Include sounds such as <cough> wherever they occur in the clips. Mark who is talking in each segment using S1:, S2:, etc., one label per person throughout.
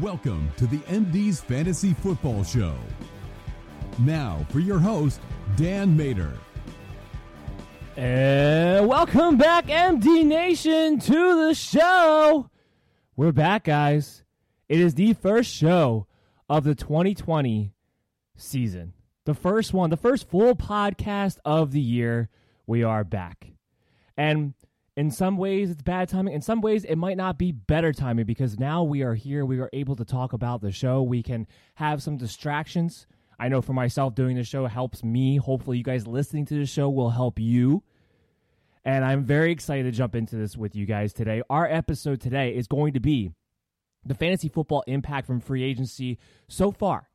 S1: Welcome to the MD's Fantasy Football Show. Now, for your host, Dan Mater.
S2: And welcome back, MD Nation, to the show. We're back, guys. It is the first show of the 2020 season. The first one, the first full podcast of the year. We are back. And in some ways, it's bad timing. In some ways, it might not be better timing because now we are here. We are able to talk about the show. We can have some distractions I know for myself, doing the show helps me. Hopefully, you guys listening to the show will help you. And I'm very excited to jump into this with you guys today. Our episode today is going to be the fantasy football impact from free agency so far.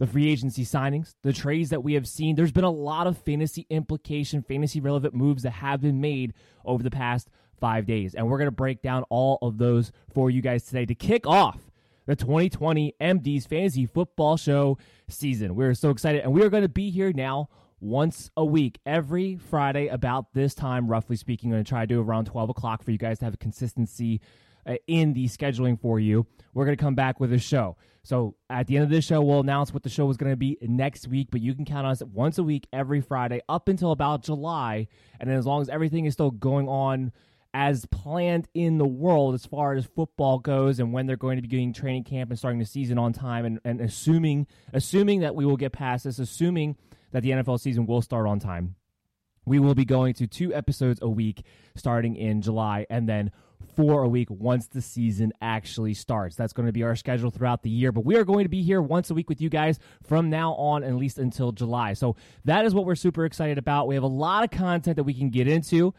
S2: The free agency signings, the trades that we have seen. There's been a lot of fantasy implication, fantasy relevant moves that have been made over the past five days. And we're going to break down all of those for you guys today to kick off the 2020 MD's Fantasy Football Show season. We're so excited, and we are going to be here now once a week, every Friday about this time, roughly speaking. I'm going to try to do around 12 o'clock for you guys to have a consistency uh, in the scheduling for you. We're going to come back with a show. So at the end of this show, we'll announce what the show is going to be next week, but you can count on us once a week, every Friday, up until about July. And then as long as everything is still going on as planned in the world as far as football goes and when they're going to be getting training camp and starting the season on time and, and assuming assuming that we will get past this, assuming that the NFL season will start on time. We will be going to two episodes a week starting in July and then four a week once the season actually starts. That's going to be our schedule throughout the year, but we are going to be here once a week with you guys from now on, at least until July. So that is what we're super excited about. We have a lot of content that we can get into.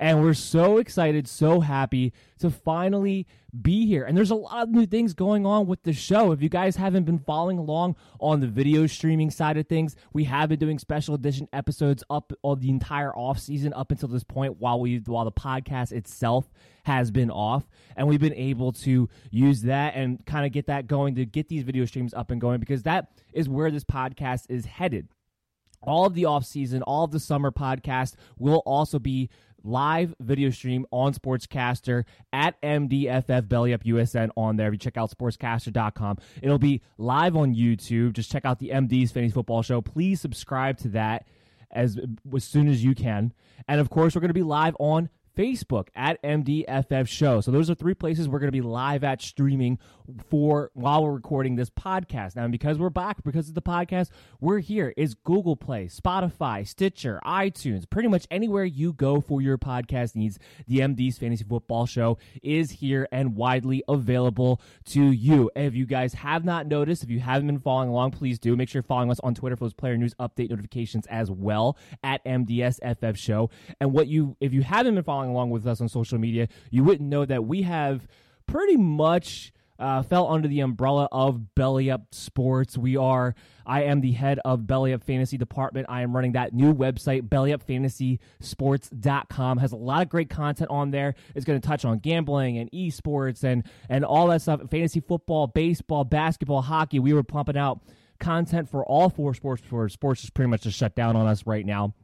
S2: And we're so excited, so happy to finally be here. And there's a lot of new things going on with the show. If you guys haven't been following along on the video streaming side of things, we have been doing special edition episodes up all the entire off season up until this point while we while the podcast itself has been off. And we've been able to use that and kind of get that going to get these video streams up and going because that is where this podcast is headed all of the off season, all of the summer podcast will also be live video stream on Sportscaster at MDFF Belly Up USN on there. If you check out sportscaster.com, it'll be live on YouTube. Just check out the MD's Fantasy Football Show. Please subscribe to that as as soon as you can. And of course, we're going to be live on Facebook at MDFF Show. So those are three places we're going to be live at streaming for while we're recording this podcast. Now, because we're back, because of the podcast, we're here. Is Google Play, Spotify, Stitcher, iTunes, pretty much anywhere you go for your podcast needs. The MD's Fantasy Football Show is here and widely available to you. If you guys have not noticed, if you haven't been following along, please do. Make sure you're following us on Twitter for those player news update notifications as well at MDSFF Show. And what you, if you haven't been following along with us on social media, you wouldn't know that we have pretty much uh, fell under the umbrella of Belly Up Sports. We are, I am the head of Belly Up Fantasy Department. I am running that new website, bellyupfantasysports.com. Has a lot of great content on there. It's going to touch on gambling and esports and, and all that stuff. Fantasy football, baseball, basketball, hockey. We were pumping out content for all four sports before sports is pretty much just shut down on us right now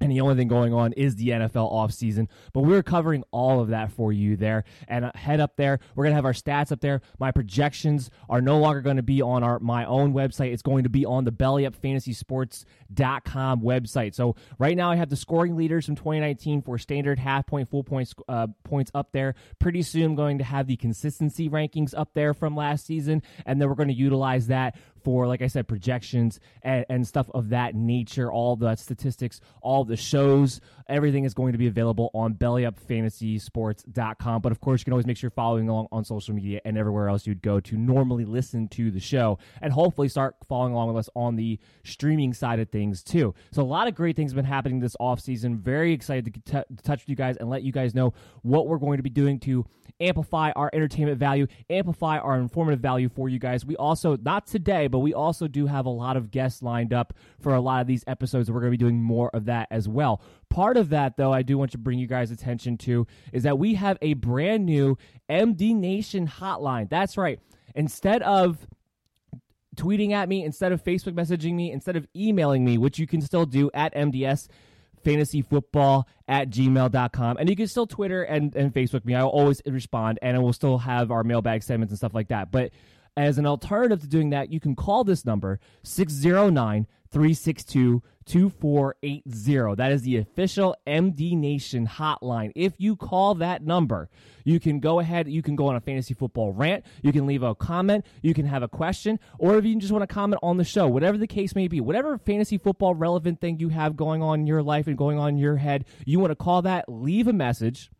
S2: and the only thing going on is the NFL offseason. But we're covering all of that for you there. And uh, head up there. We're going to have our stats up there. My projections are no longer going to be on our my own website. It's going to be on the bellyupfantasysports.com website. So right now I have the scoring leaders from 2019 for standard half point, full points uh, points up there. Pretty soon I'm going to have the consistency rankings up there from last season. And then we're going to utilize that for, like I said, projections and, and stuff of that nature, all the statistics, all the shows, everything is going to be available on bellyupfantasysports.com. But of course, you can always make sure you're following along on social media and everywhere else you'd go to normally listen to the show and hopefully start following along with us on the streaming side of things too. So a lot of great things have been happening this off season. Very excited to, t- to touch with you guys and let you guys know what we're going to be doing to amplify our entertainment value, amplify our informative value for you guys. We also, not today, but we also do have a lot of guests lined up for a lot of these episodes. We're going to be doing more of that as well. Part of that, though, I do want to bring you guys' attention to is that we have a brand new MD Nation hotline. That's right. Instead of tweeting at me, instead of Facebook messaging me, instead of emailing me, which you can still do at MDS fantasyfootball at gmail.com. And you can still Twitter and, and Facebook me. I will always respond and I will still have our mailbag segments and stuff like that. But as an alternative to doing that, you can call this number 609 362 2480. That is the official MD Nation hotline. If you call that number, you can go ahead, you can go on a fantasy football rant, you can leave a comment, you can have a question, or if you just want to comment on the show, whatever the case may be, whatever fantasy football relevant thing you have going on in your life and going on in your head, you want to call that, leave a message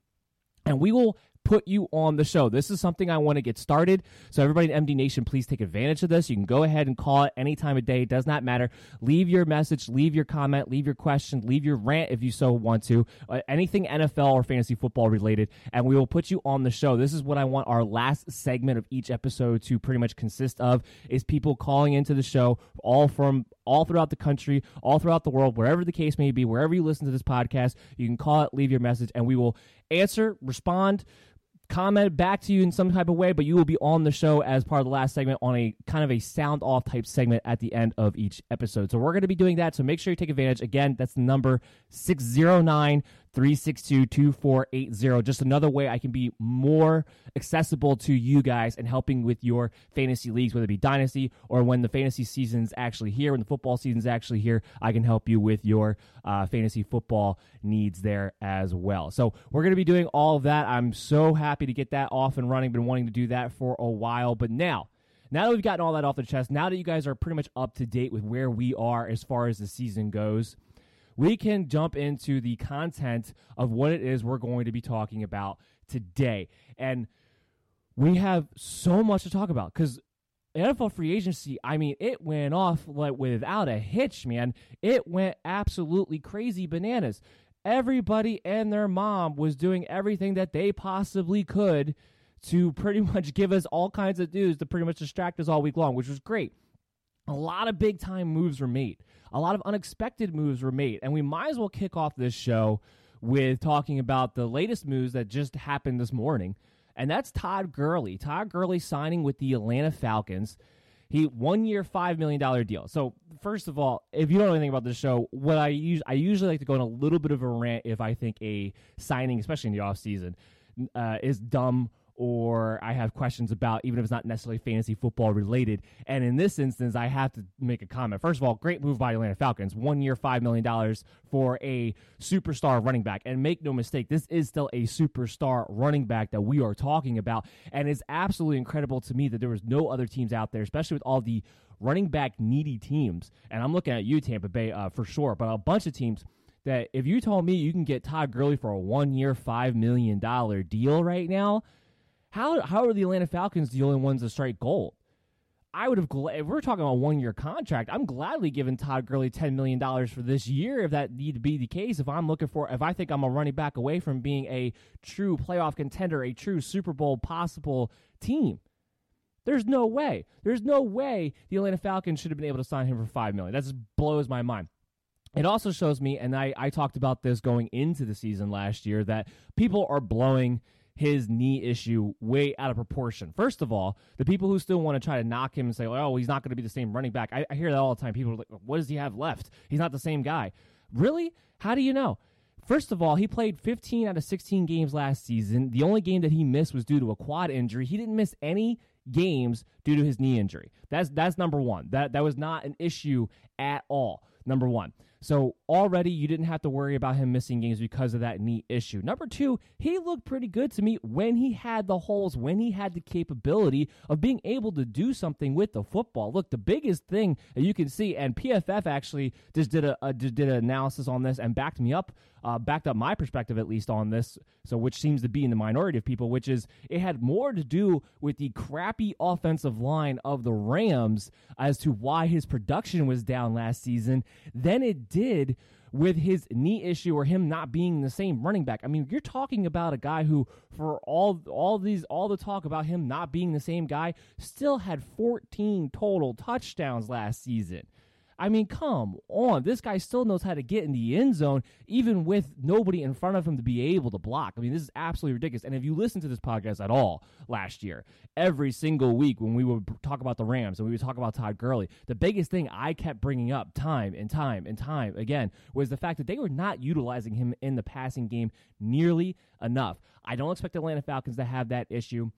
S2: and we will put you on the show. This is something I want to get started. So everybody in MD Nation, please take advantage of this. You can go ahead and call it any time of day. It does not matter. Leave your message, leave your comment, leave your question, leave your rant if you so want to. Uh, anything NFL or fantasy football related, and we will put you on the show. This is what I want our last segment of each episode to pretty much consist of is people calling into the show all from all throughout the country, all throughout the world, wherever the case may be, wherever you listen to this podcast, you can call it, leave your message, and we will answer, respond, comment back to you in some type of way, but you will be on the show as part of the last segment on a kind of a sound off type segment at the end of each episode. So we're going to be doing that. So make sure you take advantage. Again, that's number 609 362 2480. Just another way I can be more accessible to you guys and helping with your fantasy leagues, whether it be dynasty or when the fantasy season's actually here, when the football season's actually here, I can help you with your uh, fantasy football needs there as well. So we're going to be doing all of that. I'm so happy to get that off and running. Been wanting to do that for a while, but now now that we've gotten all that off the chest, now that you guys are pretty much up to date with where we are as far as the season goes, we can jump into the content of what it is we're going to be talking about today. And we have so much to talk about because NFL free agency, I mean, it went off like without a hitch, man. It went absolutely crazy bananas. Everybody and their mom was doing everything that they possibly could to pretty <laughs> much give us all kinds of news to pretty much distract us all week long, which was great. A lot of big time moves were made a lot of unexpected moves were made. And we might as well kick off this show with talking about the latest moves that just happened this morning. And that's Todd Gurley. Todd Gurley signing with the Atlanta Falcons. He one year, five million dollar deal. So first of all, if you don't know anything about this show, what I use I usually like to go on a little bit of a rant if I think a signing, especially in the off season, uh, is dumb or I have questions about, even if it's not necessarily fantasy football related. And in this instance, I have to make a comment. First of all, great move by Atlanta Falcons. One year, $5 million for a superstar running back. And make no mistake, this is still a superstar running back that we are talking about. And it's absolutely incredible to me that there was no other teams out there, especially with all the running back needy teams. And I'm looking at you, Tampa Bay, uh, for sure, but a bunch of teams that if you told me you can get Todd Gurley for a one year, $5 million deal right now, how how are the Atlanta Falcons the only ones to strike gold? I would have if we're talking about a one year contract, I'm gladly giving Todd Gurley ten million dollars for this year if that need to be the case. If I'm looking for if I think I'm a running back away from being a true playoff contender, a true Super Bowl possible team. There's no way. There's no way the Atlanta Falcons should have been able to sign him for five million. That just blows my mind. It also shows me, and I, I talked about this going into the season last year, that people are blowing his knee issue way out of proportion. First of all, the people who still want to try to knock him and say, oh, he's not going to be the same running back. I, I hear that all the time. People are like, what does he have left? He's not the same guy. Really? How do you know? First of all, he played 15 out of 16 games last season. The only game that he missed was due to a quad injury. He didn't miss any games due to his knee injury. That's that's number 1. That that was not an issue at all. Number 1. So already you didn't have to worry about him missing games because of that knee issue. Number two, he looked pretty good to me when he had the holes, when he had the capability of being able to do something with the football. Look, the biggest thing that you can see, and PFF actually just did a, a just did an analysis on this and backed me up, uh, backed up my perspective at least on this. So which seems to be in the minority of people, which is it had more to do with the crappy offensive line of the Rams as to why his production was down last season than it did with his knee issue or him not being the same running back. I mean, you're talking about a guy who, for all all these all the talk about him not being the same guy, still had 14 total touchdowns last season. I mean, come on. This guy still knows how to get in the end zone, even with nobody in front of him to be able to block. I mean, this is absolutely ridiculous. And if you listen to this podcast at all last year, every single week when we would talk about the Rams and we would talk about Todd Gurley, the biggest thing I kept bringing up time and time and time again was the fact that they were not utilizing him in the passing game nearly enough. I don't expect the Atlanta Falcons to have that issue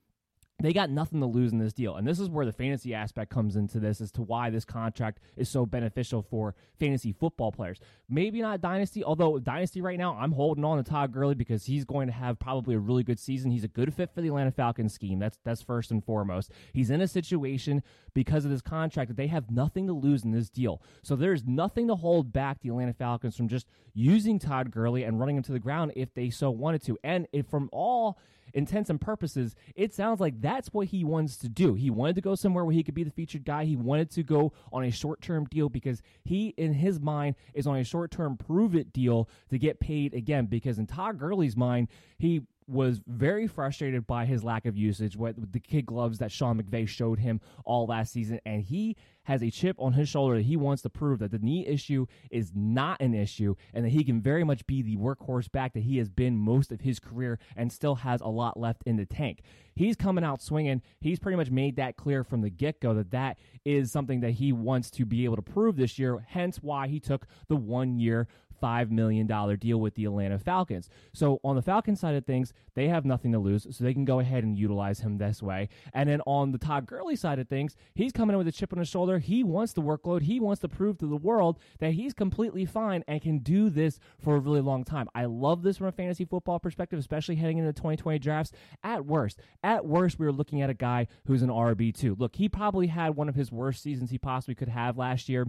S2: they got nothing to lose in this deal. And this is where the fantasy aspect comes into this as to why this contract is so beneficial for fantasy football players. Maybe not Dynasty, although Dynasty right now, I'm holding on to Todd Gurley because he's going to have probably a really good season. He's a good fit for the Atlanta Falcons scheme. That's that's first and foremost. He's in a situation because of this contract that they have nothing to lose in this deal. So there's nothing to hold back the Atlanta Falcons from just using Todd Gurley and running him to the ground if they so wanted to. And if from all intents and purposes, it sounds like that's what he wants to do. He wanted to go somewhere where he could be the featured guy. He wanted to go on a short term deal because he, in his mind, is on a short term prove it deal to get paid again. Because in Todd Gurley's mind, he was very frustrated by his lack of usage with the kid gloves that Sean McVay showed him all last season. And he has a chip on his shoulder that he wants to prove that the knee issue is not an issue and that he can very much be the workhorse back that he has been most of his career and still has a lot left in the tank. He's coming out swinging. He's pretty much made that clear from the get go that that is something that he wants to be able to prove this year, hence why he took the one year, $5 million deal with the Atlanta Falcons. So on the Falcons side of things, they have nothing to lose, so they can go ahead and utilize him this way. And then on the Todd Gurley side of things, he's coming in with a chip on his shoulder. He wants the workload. He wants to prove to the world that he's completely fine and can do this for a really long time. I love this from a fantasy football perspective, especially heading into the 2020 drafts. At worst, at worst, we are looking at a guy who's an RB2. Look, he probably had one of his worst seasons he possibly could have last year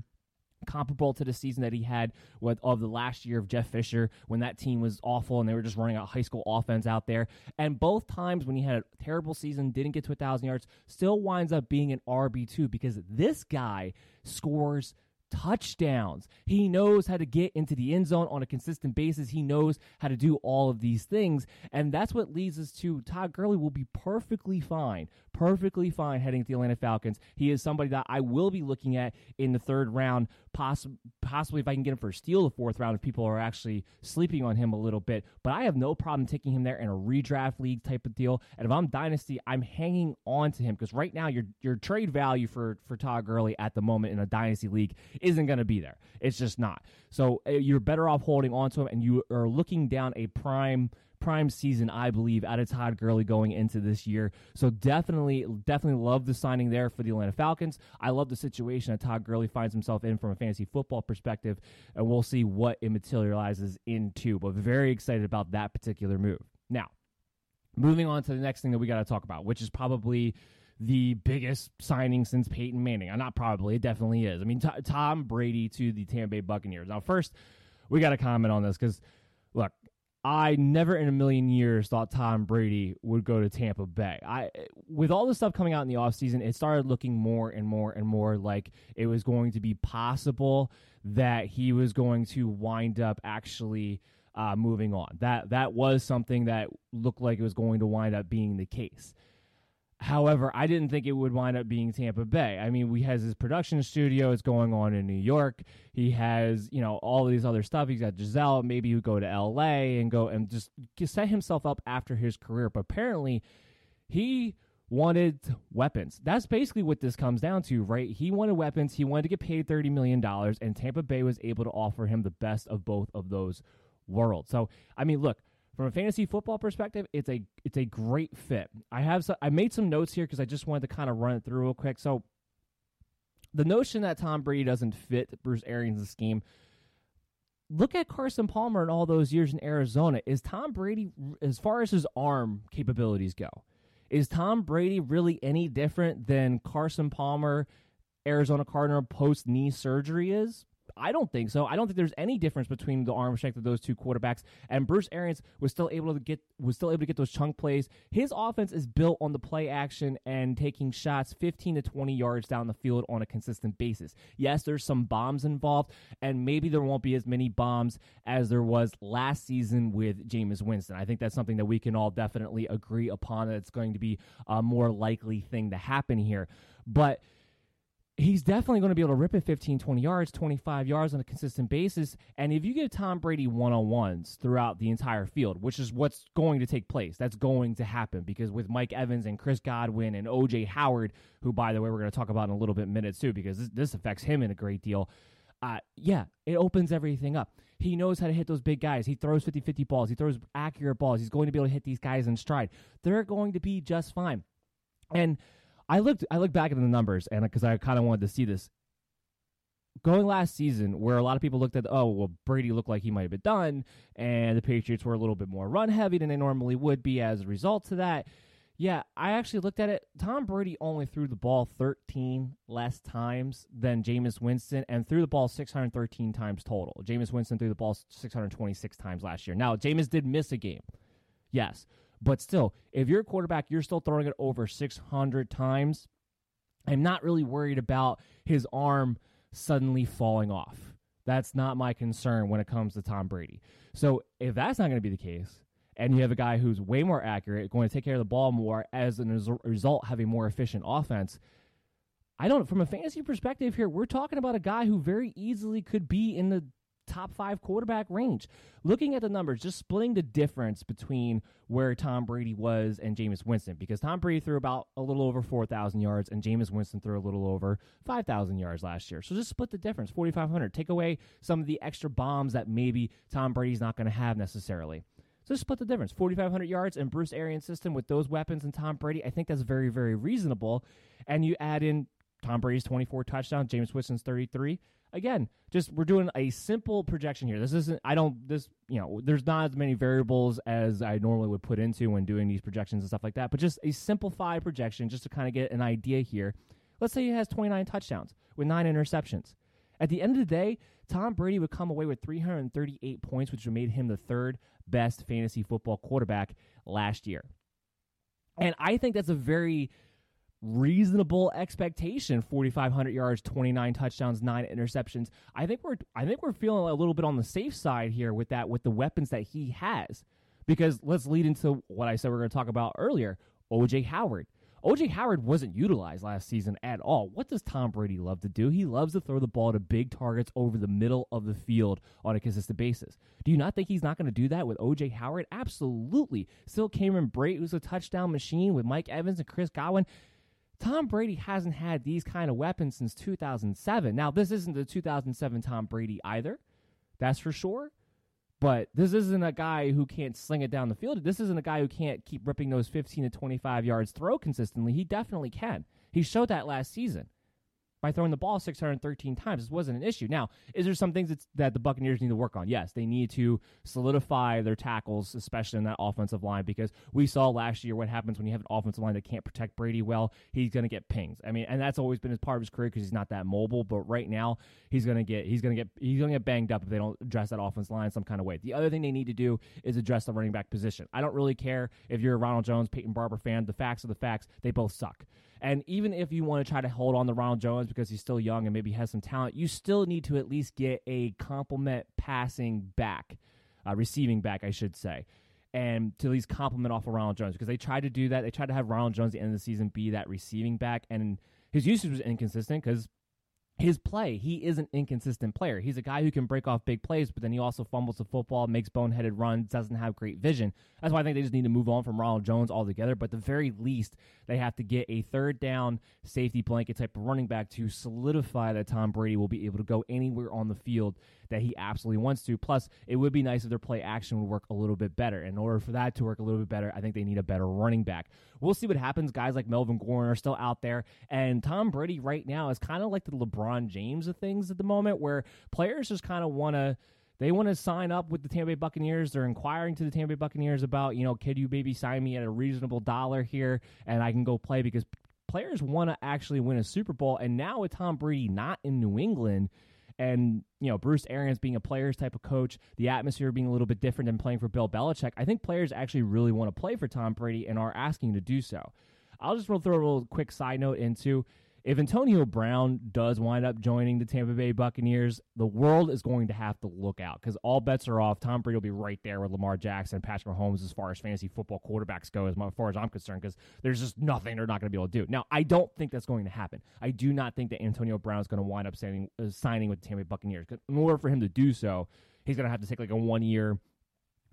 S2: comparable to the season that he had with of the last year of Jeff Fisher when that team was awful and they were just running a high school offense out there. And both times when he had a terrible season, didn't get to a thousand yards, still winds up being an RB two because this guy scores touchdowns. He knows how to get into the end zone on a consistent basis. He knows how to do all of these things. And that's what leads us to Todd Gurley will be perfectly fine, perfectly fine heading to the Atlanta Falcons. He is somebody that I will be looking at in the third round, poss- possibly if I can get him for a steal the fourth round if people are actually sleeping on him a little bit. But I have no problem taking him there in a redraft league type of deal. And if I'm dynasty, I'm hanging on to him because right now your your trade value for for Todd Gurley at the moment in a dynasty league isn't going to be there. It's just not. So uh, you're better off holding on to him, and you are looking down a prime prime season, I believe, out of Todd Gurley going into this year. So definitely, definitely love the signing there for the Atlanta Falcons. I love the situation that Todd Gurley finds himself in from a fantasy football perspective, and we'll see what it materializes into. But very excited about that particular move. Now, moving on to the next thing that we got to talk about, which is probably the biggest signing since Peyton Manning. Uh, not probably, it definitely is. I mean, t- Tom Brady to the Tampa Bay Buccaneers. Now, first, we got to comment on this because, look, I never in a million years thought Tom Brady would go to Tampa Bay. I with all the stuff coming out in the offseason, it started looking more and more and more like it was going to be possible that he was going to wind up actually uh, moving on. That that was something that looked like it was going to wind up being the case. However, I didn't think it would wind up being Tampa Bay. I mean, he has his production studio. It's going on in New York. He has, you know, all these other stuff. He's got Gisele. Maybe he would go to L.A. and go and just set himself up after his career. But apparently, he wanted weapons. That's basically what this comes down to, right? He wanted weapons. He wanted to get paid $30 million, and Tampa Bay was able to offer him the best of both of those worlds. So, I mean, look, from a fantasy football perspective, it's a it's a great fit. I have I made some notes here because I just wanted to kind of run it through real quick. So the notion that Tom Brady doesn't fit Bruce Arians' scheme. Look at Carson Palmer and all those years in Arizona. Is Tom Brady, as far as his arm capabilities go, is Tom Brady really any different than Carson Palmer, Arizona Cardinal post knee surgery is? I don't think so. I don't think there's any difference between the arm strength of those two quarterbacks. And Bruce Arians was still able to get was still able to get those chunk plays. His offense is built on the play action and taking shots 15 to 20 yards down the field on a consistent basis. Yes, there's some bombs involved, and maybe there won't be as many bombs as there was last season with Jameis Winston. I think that's something that we can all definitely agree upon. That it's going to be a more likely thing to happen here, but he's definitely going to be able to rip it 15, 20 yards, 25 yards on a consistent basis. And if you give Tom Brady one on ones throughout the entire field, which is what's going to take place, that's going to happen because with Mike Evans and Chris Godwin and OJ Howard, who, by the way, we're going to talk about in a little bit minutes too, because this, this affects him in a great deal. Uh, yeah, it opens everything up. He knows how to hit those big guys. He throws 50 50 balls. He throws accurate balls. He's going to be able to hit these guys in stride. They're going to be just fine. And I looked I looked back at the numbers and uh, because I kind of wanted to see this going last season where a lot of people looked at oh well Brady looked like he might have been done and the Patriots were a little bit more run heavy than they normally would be as a result to that. Yeah, I actually looked at it. Tom Brady only threw the ball 13 less times than Jameis Winston and threw the ball 613 times total. Jameis Winston threw the ball 626 times last year. Now, Jameis did miss a game. Yes. But still, if you're a quarterback, you're still throwing it over 600 times. I'm not really worried about his arm suddenly falling off. That's not my concern when it comes to Tom Brady. So if that's not going to be the case, and you have a guy who's way more accurate, going to take care of the ball more, as a result, have a more efficient offense. I don't, from a fantasy perspective here, we're talking about a guy who very easily could be in the top five quarterback range. Looking at the numbers, just splitting the difference between where Tom Brady was and Jameis Winston, because Tom Brady threw about a little over 4,000 yards and Jameis Winston threw a little over 5,000 yards last year. So just split the difference, 4,500. Take away some of the extra bombs that maybe Tom Brady's not going to have necessarily. So just split the difference. 4,500 yards and Bruce Arians system with those weapons and Tom Brady, I think that's very, very reasonable. And you add in Tom Brady's 24 touchdowns, Jameis Winston's 33 again, just we're doing a simple projection here. This isn't, I don't, this, you know, there's not as many variables as I normally would put into when doing these projections and stuff like that, but just a simplified projection just to kind of get an idea here. Let's say he has 29 touchdowns with nine interceptions. At the end of the day, Tom Brady would come away with 338 points, which made him the third best fantasy football quarterback last year. And I think that's a very reasonable expectation. 4500 yards 29 touchdowns 9 interceptions. I think we're i think we're feeling a little bit on the safe side here with that with the weapons that he has. Because let's lead into what i said we are going to talk about earlier oj howard. Oj howard wasn't utilized last season at all. What does tom brady love to do? He loves to throw the ball to big targets over the middle of the field on a consistent basis. Do you not think he's not going to do that with oj howard? Absolutely. Still cameron brate who's a touchdown machine with mike evans and chris godwin Tom Brady hasn't had these kind of weapons since 2007. Now, this isn't the 2007 Tom Brady either. That's for sure. But this isn't a guy who can't sling it down the field. This isn't a guy who can't keep ripping those 15 to 25 yards throw consistently. He definitely can. He showed that last season by throwing the ball 613 times. This wasn't an issue. Now, is there some things that the Buccaneers need to work on? Yes, they need to solidify their tackles, especially in that offensive line, because we saw last year what happens when you have an offensive line that can't protect Brady well. He's going to get pings. I mean, and that's always been his part of his career because he's not that mobile. But right now, he's going to get he's going to get he's going to get banged up if they don't address that offensive line some kind of way. The other thing they need to do is address the running back position. I don't really care if you're a Ronald Jones, Peyton Barber fan. The facts are the facts. They both suck. And even if you want to try to hold on to Ronald Jones because he's still young and maybe has some talent, you still need to at least get a compliment passing back, uh, receiving back, I should say, and to at least compliment off of Ronald Jones because they tried to do that. They tried to have Ronald Jones at the end of the season be that receiving back, and his usage was inconsistent because his play, he is an inconsistent player. He's a guy who can break off big plays, but then he also fumbles the football, makes boneheaded runs, doesn't have great vision. That's why I think they just need to move on from Ronald Jones altogether. But the very least, they have to get a third down safety blanket type of running back to solidify that Tom Brady will be able to go anywhere on the field that he absolutely wants to. Plus, it would be nice if their play action would work a little bit better. In order for that to work a little bit better, I think they need a better running back. We'll see what happens. Guys like Melvin Gordon are still out there, and Tom Brady right now is kind of like the LeBron James of things at the moment, where players just kind of want to they want to sign up with the Tampa Bay Buccaneers. They're inquiring to the Tampa Bay Buccaneers about, you know, could you maybe sign me at a reasonable dollar here and I can go play because players want to actually win a Super Bowl. And now with Tom Brady not in New England, and you know Bruce Arians being a players type of coach, the atmosphere being a little bit different than playing for Bill Belichick, I think players actually really want to play for Tom Brady and are asking to do so. I'll just throw a little quick side note into if Antonio Brown does wind up joining the Tampa Bay Buccaneers, the world is going to have to look out because all bets are off. Tom Brady will be right there with Lamar Jackson, Patrick Mahomes as far as fantasy football quarterbacks go, as far as I'm concerned, because there's just nothing they're not going to be able to do. Now, I don't think that's going to happen. I do not think that Antonio Brown is going to wind up signing, uh, signing with the Tampa Bay Buccaneers. In order for him to do so, he's going to have to take like a one year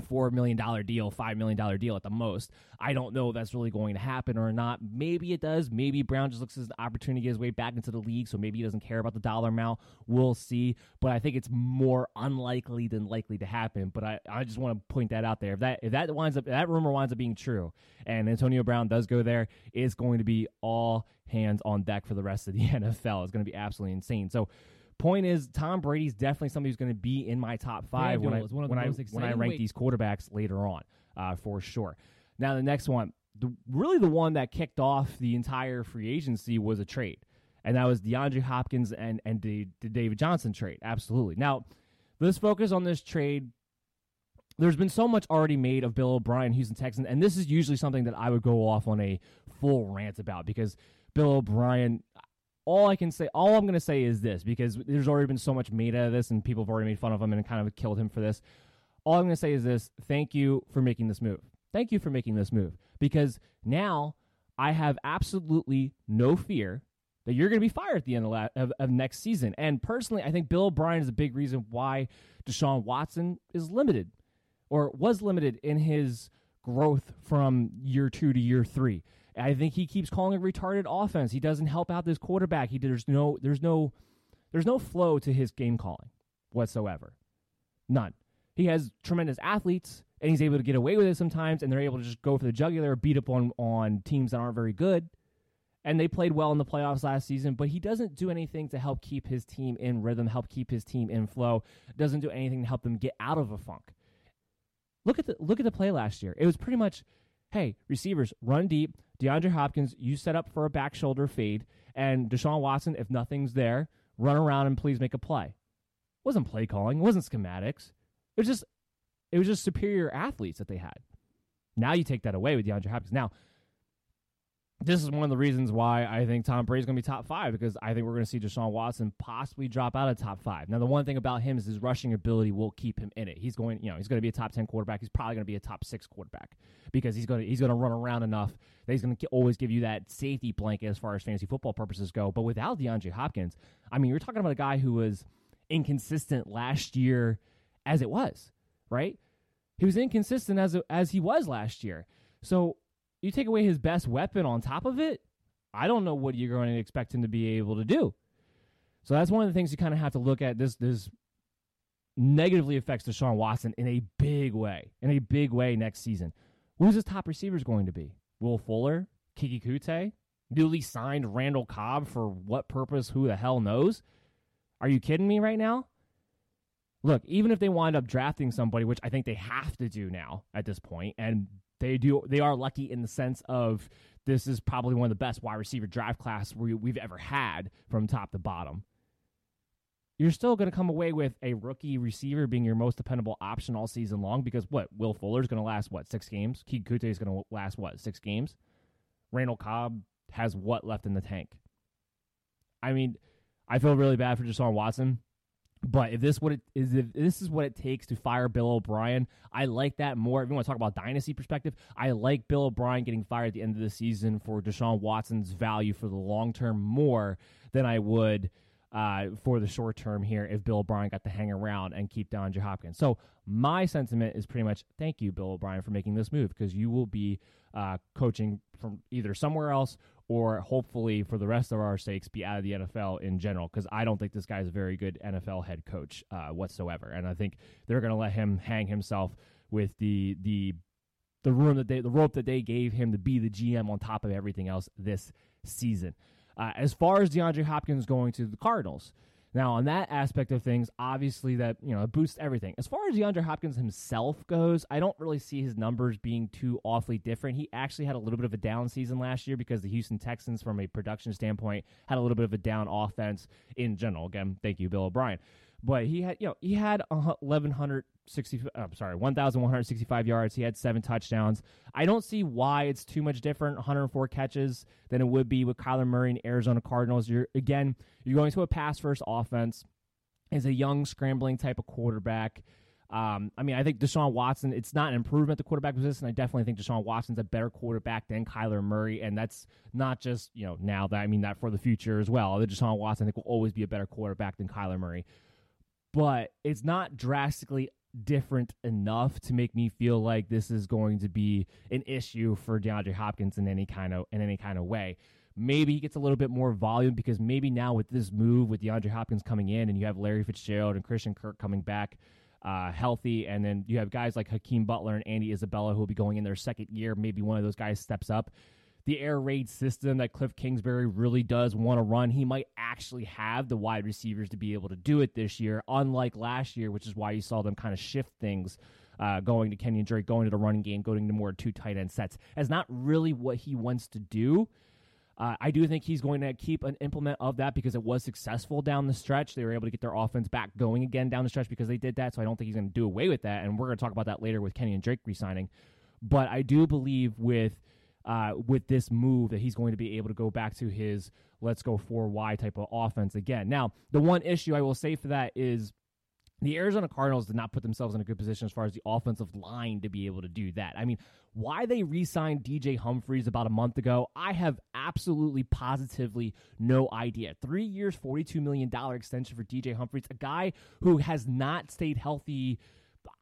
S2: four million dollar deal, five million dollar deal at the most. I don't know if that's really going to happen or not. Maybe it does. Maybe Brown just looks as an opportunity to get his way back into the league, so maybe he doesn't care about the dollar amount. We'll see. But I think it's more unlikely than likely to happen. But I, I just want to point that out there. If that if that winds up that rumor winds up being true and Antonio Brown does go there, it's going to be all hands on deck for the rest of the <laughs> NFL. It's going to be absolutely insane. So Point is, Tom Brady's definitely somebody who's going to be in my top five when I, when, I, when I rank these quarterbacks later on, uh, for sure. Now, the next one, the, really the one that kicked off the entire free agency was a trade, and that was DeAndre Hopkins and, and the, the David Johnson trade. Absolutely. Now, let's focus on this trade there's been so much already made of Bill O'Brien, Houston Texans, and this is usually something that I would go off on a full rant about because Bill O'Brien, all I can say, all I'm going to say is this because there's already been so much made out of this and people have already made fun of him and kind of killed him for this. All I'm going to say is this thank you for making this move. Thank you for making this move because now I have absolutely no fear that you're going to be fired at the end of, la- of, of, next season. And personally, I think Bill O'Brien is a big reason why Deshaun Watson is limited or was limited in his growth from year two to year three. I think he keeps calling a retarded offense. He doesn't help out this quarterback. He there's no there's no there's no flow to his game calling whatsoever. None. He has tremendous athletes and he's able to get away with it sometimes and they're able to just go for the jugular, beat up on on teams that aren't very good. And they played well in the playoffs last season, but he doesn't do anything to help keep his team in rhythm, help keep his team in flow. Doesn't do anything to help them get out of a funk. Look at the look at the play last year. It was pretty much hey, receivers, run deep. DeAndre Hopkins, you set up for a back shoulder fade. And Deshaun Watson, if nothing's there, run around and please make a play. It wasn't play calling, it wasn't schematics. It was just it was just superior athletes that they had. Now you take that away with DeAndre Hopkins. Now, this is one of the reasons why I think Tom Brady's going to be top five because I think we're going to see Deshaun Watson possibly drop out of top five. Now, the one thing about him is his rushing ability will keep him in it. He's going, you know, he's going to be a top ten quarterback. He's probably going to be a top six quarterback because he's going to he's going to run around enough that he's going to always give you that safety blanket as far as fantasy football purposes go. But without DeAndre Hopkins, I mean, you're talking about a guy who was inconsistent last year as it was, right? He was inconsistent as as he was last year. So you take away his best weapon on top of it, I don't know what you're going to expect him to be able to do. So that's one of the things you kind of have to look at. This this negatively affects Deshaun Watson in a big way, in a big way next season. Who's his top receivers going to be? Will Fuller, Keke Coutee, newly signed Randall Cobb for what purpose? Who the hell knows? Are you kidding me right now? Look, even if they wind up drafting somebody, which I think they have to do now at this point, and they do, they are lucky in the sense of this is probably one of the best wide receiver draft class we, we've ever had from top to bottom. You're still going to come away with a rookie receiver being your most dependable option all season long because what? Will Fuller's going to last what six games? Keke Coutee is going to last what six games? Randall Cobb has what left in the tank? I mean, I feel really bad for Deshaun Watson but if this what it is, if this is what it takes to fire Bill O'Brien, I like that more. If you want to talk about dynasty perspective, I like Bill O'Brien getting fired at the end of the season for Deshaun Watson's value for the long term more than I would uh, for the short term here if Bill O'Brien got to hang around and keep DeAndre Hopkins. So my sentiment is pretty much thank you, Bill O'Brien, for making this move because you will be uh, coaching from either somewhere else or hopefully for the rest of our sakes be out of the NFL in general because I don't think this guy is a very good NFL head coach uh, whatsoever, and I think they're going to let him hang himself with the the the room that they the rope that they gave him to be the GM on top of everything else this season. Uh, as far as DeAndre Hopkins going to the Cardinals, now, on that aspect of things, obviously that, you know, boosts everything. As far as DeAndre Hopkins himself goes, I don't really see his numbers being too awfully different. He actually had a little bit of a down season last year because the Houston Texans, from a production standpoint, had a little bit of a down offense in general. Again, thank you, Bill O'Brien. But he had, you know, he had uh, 1,100 60 I'm sorry, 1165 yards. He had seven touchdowns. I don't see why it's too much different 104 catches than it would be with Kyler Murray and Arizona Cardinals. You're again, you're going to a pass first offense. Is a young scrambling type of quarterback. Um, I mean, I think Deshaun Watson, it's not an improvement the quarterback position. I definitely think Deshaun Watson's a better quarterback than Kyler Murray. And that's not just, you know, now that I mean that for the future as well. That Deshaun Watson, I think, will always be a better quarterback than Kyler Murray. But it's not drastically different enough to make me feel like this is going to be an issue for DeAndre Hopkins in any kind of in any kind of way. Maybe he gets a little bit more volume because maybe now with this move with DeAndre Hopkins coming in and you have Larry Fitzgerald and Christian Kirk coming back uh, healthy, and then you have guys like Hakeem Butler and Andy Isabella who will be going in their second year. Maybe one of those guys steps up the air raid system that Cliff Kingsbury really does want to run, he might actually have the wide receivers to be able to do it this year, unlike last year, which is why you saw them kind of shift things. Uh, going to Kenyon Drake, going to the running game, going to more two tight end sets, as not really what he wants to do. Uh, I do think he's going to keep an implement of that because it was successful down the stretch. They were able to get their offense back going again down the stretch because they did that. So I don't think he's going to do away with that. And we're going to talk about that later with Kenyon Drake resigning. But I do believe with uh, with this move that he's going to be able to go back to his let's go 4Y type of offense again. Now, the one issue I will say for that is the Arizona Cardinals did not put themselves in a good position as far as the offensive line to be able to do that. I mean, why they re signed DJ Humphries about a month ago, I have absolutely positively no idea. Three years, $42 million extension for DJ Humphries, a guy who has not stayed healthy.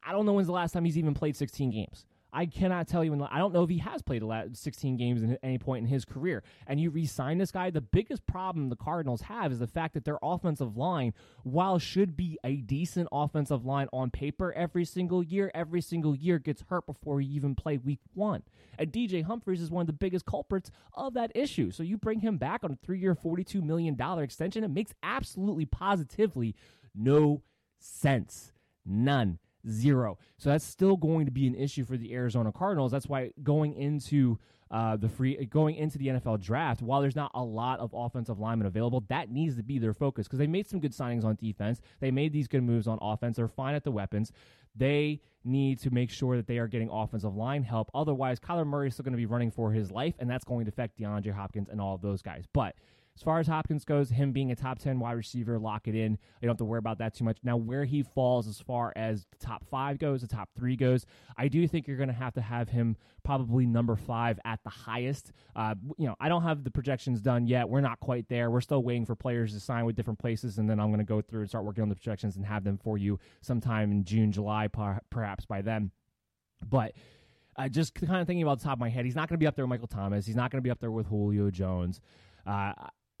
S2: I don't know when's the last time he's even played 16 games. I cannot tell you. I don't know if he has played 16 games at any point in his career. And you re-sign this guy. The biggest problem the Cardinals have is the fact that their offensive line, while should be a decent offensive line on paper every single year, every single year gets hurt before he even play Week One. And DJ Humphries is one of the biggest culprits of that issue. So you bring him back on a three-year, 42 million dollar extension. It makes absolutely positively no sense. None zero. So that's still going to be an issue for the Arizona Cardinals. That's why going into uh, the free going into the NFL draft, while there's not a lot of offensive linemen available, that needs to be their focus because they made some good signings on defense. They made these good moves on offense. They're fine at the weapons. They need to make sure that they are getting offensive line help. Otherwise, Kyler Murray is still going to be running for his life, and that's going to affect DeAndre Hopkins and all of those guys. But as far as Hopkins goes, him being a top 10 wide receiver, lock it in. You don't have to worry about that too much. Now, where he falls as far as the top five goes, the top three goes, I do think you're going to have to have him probably number five at the highest. Uh, you know, I don't have the projections done yet. We're not quite there. We're still waiting for players to sign with different places, and then I'm going to go through and start working on the projections and have them for you sometime in June, July, perhaps by then. But uh, just kind of thinking about the top of my head, he's not going to be up there with Michael Thomas. He's not going to be up there with Julio Jones. Uh,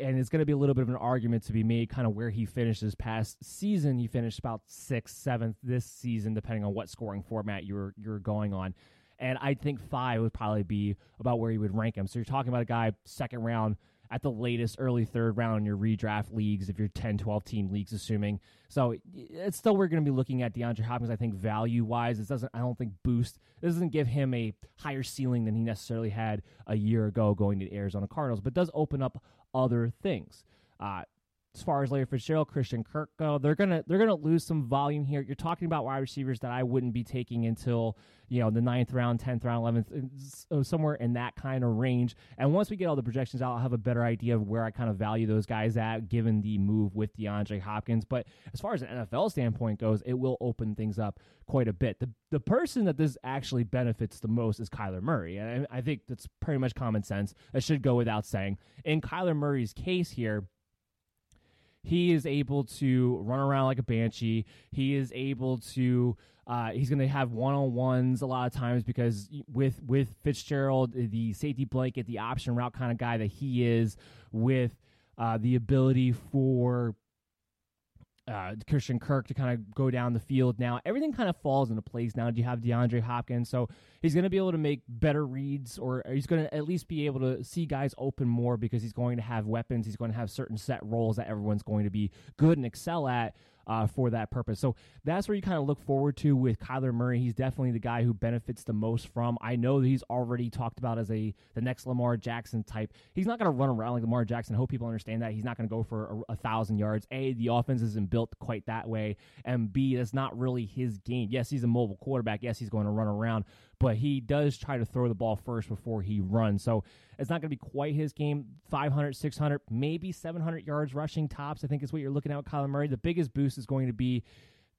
S2: and it's going to be a little bit of an argument to be made kind of where he finished this past season. He finished about sixth, seventh this season, depending on what scoring format you're you're going on. And I think five would probably be about where you would rank him. So you're talking about a guy second round at the latest early third round in your redraft leagues if you're 10 12 team leagues assuming so it's still we're going to be looking at DeAndre Hopkins I think value wise it doesn't I don't think boost it doesn't give him a higher ceiling than he necessarily had a year ago going to the Arizona Cardinals but does open up other things. Uh, as far as Larry Fitzgerald, Christian Kirk go, they're gonna they're gonna lose some volume here. You're talking about wide receivers that I wouldn't be taking until you know the ninth round, tenth round, eleventh, uh, somewhere in that kind of range. And once we get all the projections out, I'll have a better idea of where I kind of value those guys at, given the move with DeAndre Hopkins. But as far as an NFL standpoint goes, it will open things up quite a bit. The the person that this actually benefits the most is Kyler Murray, and I think that's pretty much common sense. It should go without saying. In Kyler Murray's case here he is able to run around like a banshee. He is able to. Uh, he's going to have one on ones a lot of times because with with Fitzgerald, the safety blanket, the option route kind of guy that he is, with uh, the ability for uh, Christian Kirk to kind of go down the field now. Everything kind of falls into place now. Do You have DeAndre Hopkins, so he's going to be able to make better reads, or he's going to at least be able to see guys open more because he's going to have weapons. He's going to have certain set roles that everyone's going to be good and excel at uh, for that purpose. So that's where you kind of look forward to with Kyler Murray. He's definitely the guy who benefits the most from. I know that he's already talked about as a the next Lamar Jackson type. He's not going to run around like Lamar Jackson. I hope people understand that he's not going to go for a, a thousand yards. A, the offense isn't built quite that way, and B, that's not really his game. Yes, he's a mobile quarterback. Yes, he's going to run around, but he does try to throw the ball first before he runs. So it's not going to be quite his game. 500, 600, maybe 700 yards rushing tops. I think is what you're looking at with Kyler Murray. The biggest boost is going to be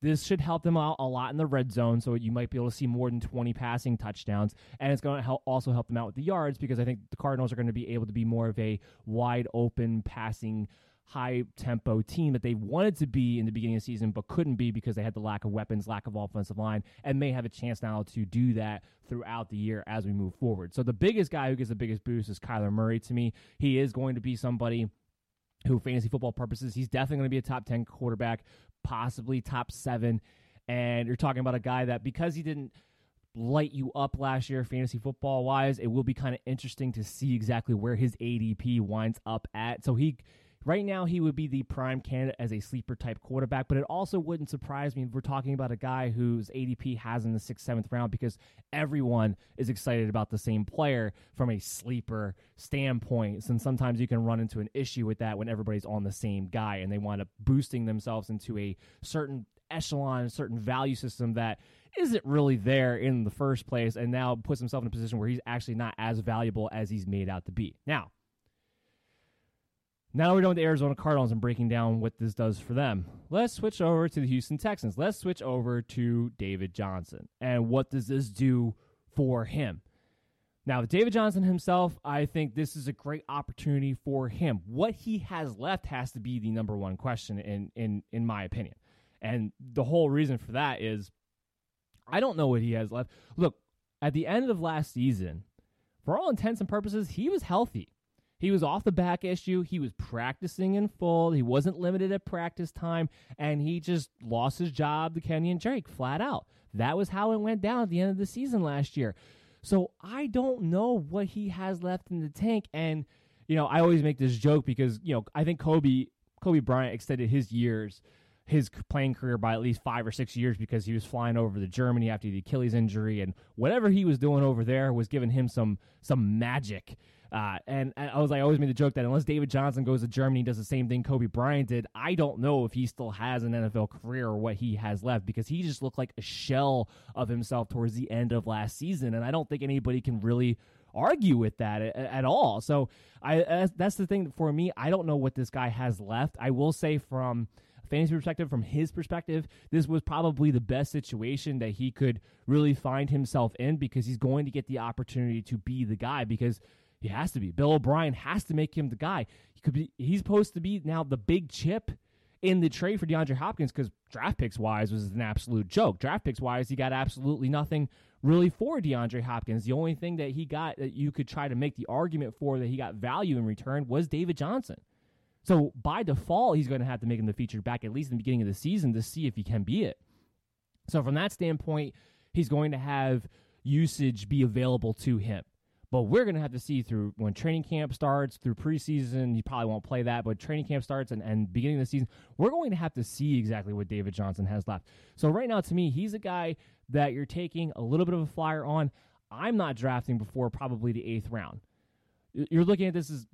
S2: this should help them out a lot in the red zone, so you might be able to see more than 20 passing touchdowns. And it's going to help also help them out with the yards because I think the Cardinals are going to be able to be more of a wide open passing high tempo team that they wanted to be in the beginning of the season, but couldn't be because they had the lack of weapons, lack of offensive line, and may have a chance now to do that throughout the year as we move forward. So the biggest guy who gets the biggest boost is Kyler Murray to me. He is going to be somebody who fantasy football purposes, he's definitely going to be a top 10 quarterback, possibly top seven. And you're talking about a guy that because he didn't light you up last year, fantasy football wise, it will be kind of interesting to see exactly where his ADP winds up at. So he. Right now, he would be the prime candidate as a sleeper type quarterback, but it also wouldn't surprise me if we're talking about a guy whose ADP has in the sixth, seventh round because everyone is excited about the same player from a sleeper standpoint. And sometimes you can run into an issue with that when everybody's on the same guy and they wind up boosting themselves into a certain echelon, a certain value system that isn't really there in the first place and now puts himself in a position where he's actually not as valuable as he's made out to be. Now, now we're done with the Arizona Cardinals and breaking down what this does for them. Let's switch over to the Houston Texans. Let's switch over to David Johnson. And what does this do for him? Now, with David Johnson himself, I think this is a great opportunity for him. What he has left has to be the number one question in in in my opinion. And the whole reason for that is I don't know what he has left. Look, at the end of last season, for all intents and purposes, he was healthy. He was off the back issue. He was practicing in full. He wasn't limited at practice time, and he just lost his job to Kenyan Drake flat out. That was how it went down at the end of the season last year. So I don't know what he has left in the tank. And, you know, I always make this joke because, you know, I think Kobe Kobe Bryant extended his years his playing career by at least five or six years because he was flying over to Germany after the Achilles injury, and whatever he was doing over there was giving him some some magic. Uh, and I was like, I always made the joke that unless David Johnson goes to Germany and does the same thing Kobe Bryant did, I don't know if he still has an NFL career or what he has left because he just looked like a shell of himself towards the end of last season, and I don't think anybody can really argue with that at, at all. So I that's the thing for me. I don't know what this guy has left. I will say from fantasy perspective, from his perspective, this was probably the best situation that he could really find himself in because he's going to get the opportunity to be the guy because he has to be. Bill O'Brien has to make him the guy. He could be he's supposed to be now the big chip in the trade for DeAndre Hopkins because draft picks wise was an absolute joke. Draft picks wise, he got absolutely nothing really for DeAndre Hopkins. The only thing that he got that you could try to make the argument for that he got value in return was David Johnson. So by default, he's going to have to make him the featured back at least in the beginning of the season to see if he can be it. So from that standpoint, he's going to have usage be available to him. But we're going to have to see through when training camp starts, through preseason. You probably won't play that, but training camp starts and, and beginning of the season, we're going to have to see exactly what David Johnson has left. So, right now, to me, he's a guy that you're taking a little bit of a flyer on. I'm not drafting before probably the eighth round. You're looking at this as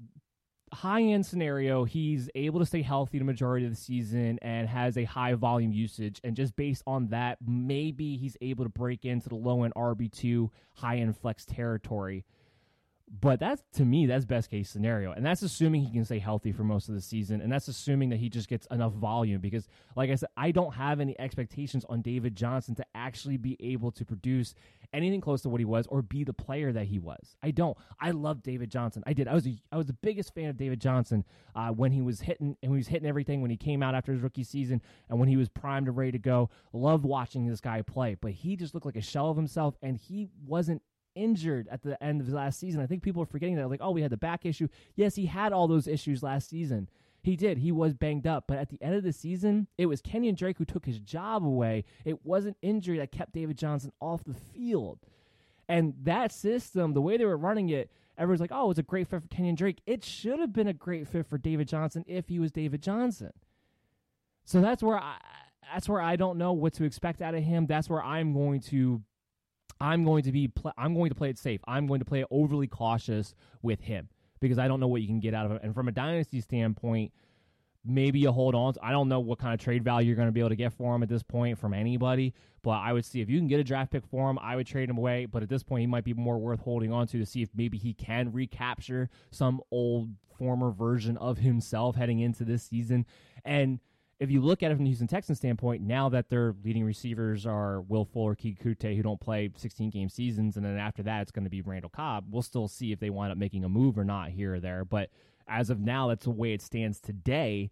S2: high end scenario, he's able to stay healthy the majority of the season and has a high volume usage. And just based on that, maybe he's able to break into the low end RB2, high end flex territory. But that's to me, that's best case scenario. And that's assuming he can stay healthy for most of the season. And that's assuming that he just gets enough volume. Because, like I said, I don't have any expectations on David Johnson to actually be able to produce anything close to what he was or be the player that he was. I don't. I love David Johnson. I did. I was a, I was the biggest fan of David Johnson uh, when he was hitting and he was hitting everything when he came out after his rookie season and when he was primed and ready to go. Loved watching this guy play, but he just looked like a shell of himself and he wasn't injured at the end of last season. I think people are forgetting that. Like, oh, we had the back issue. Yes, he had all those issues last season. He did. He was banged up. But at the end of the season, it was Kenyan Drake who took his job away. It wasn't injury that kept David Johnson off the field. And that system, the way they were running it, everyone's like, oh, it's a great fit for Kenyan Drake. It should have been a great fit for David Johnson if he was David Johnson. So that's where I that's where I don't know what to expect out of him. That's where I'm going to I'm going to be pl- I'm going to play it safe. I'm going to play it overly cautious with him because I don't know what you can get out of him. And from a dynasty standpoint, maybe you hold on. To, I don't know what kind of trade value you're going to be able to get for him at this point from anybody, but I would see if you can get a draft pick for him, I would trade him away. But at this point, he might be more worth holding on to to see if maybe he can recapture some old former version of himself heading into this season. And if you look at it from the Houston Texans standpoint, now that their leading receivers are Will Fuller, Keke who don't play 16 game seasons, and then after that it's going to be Randall Cobb. We'll still see if they wind up making a move or not here or there. But as of now, that's the way it stands today.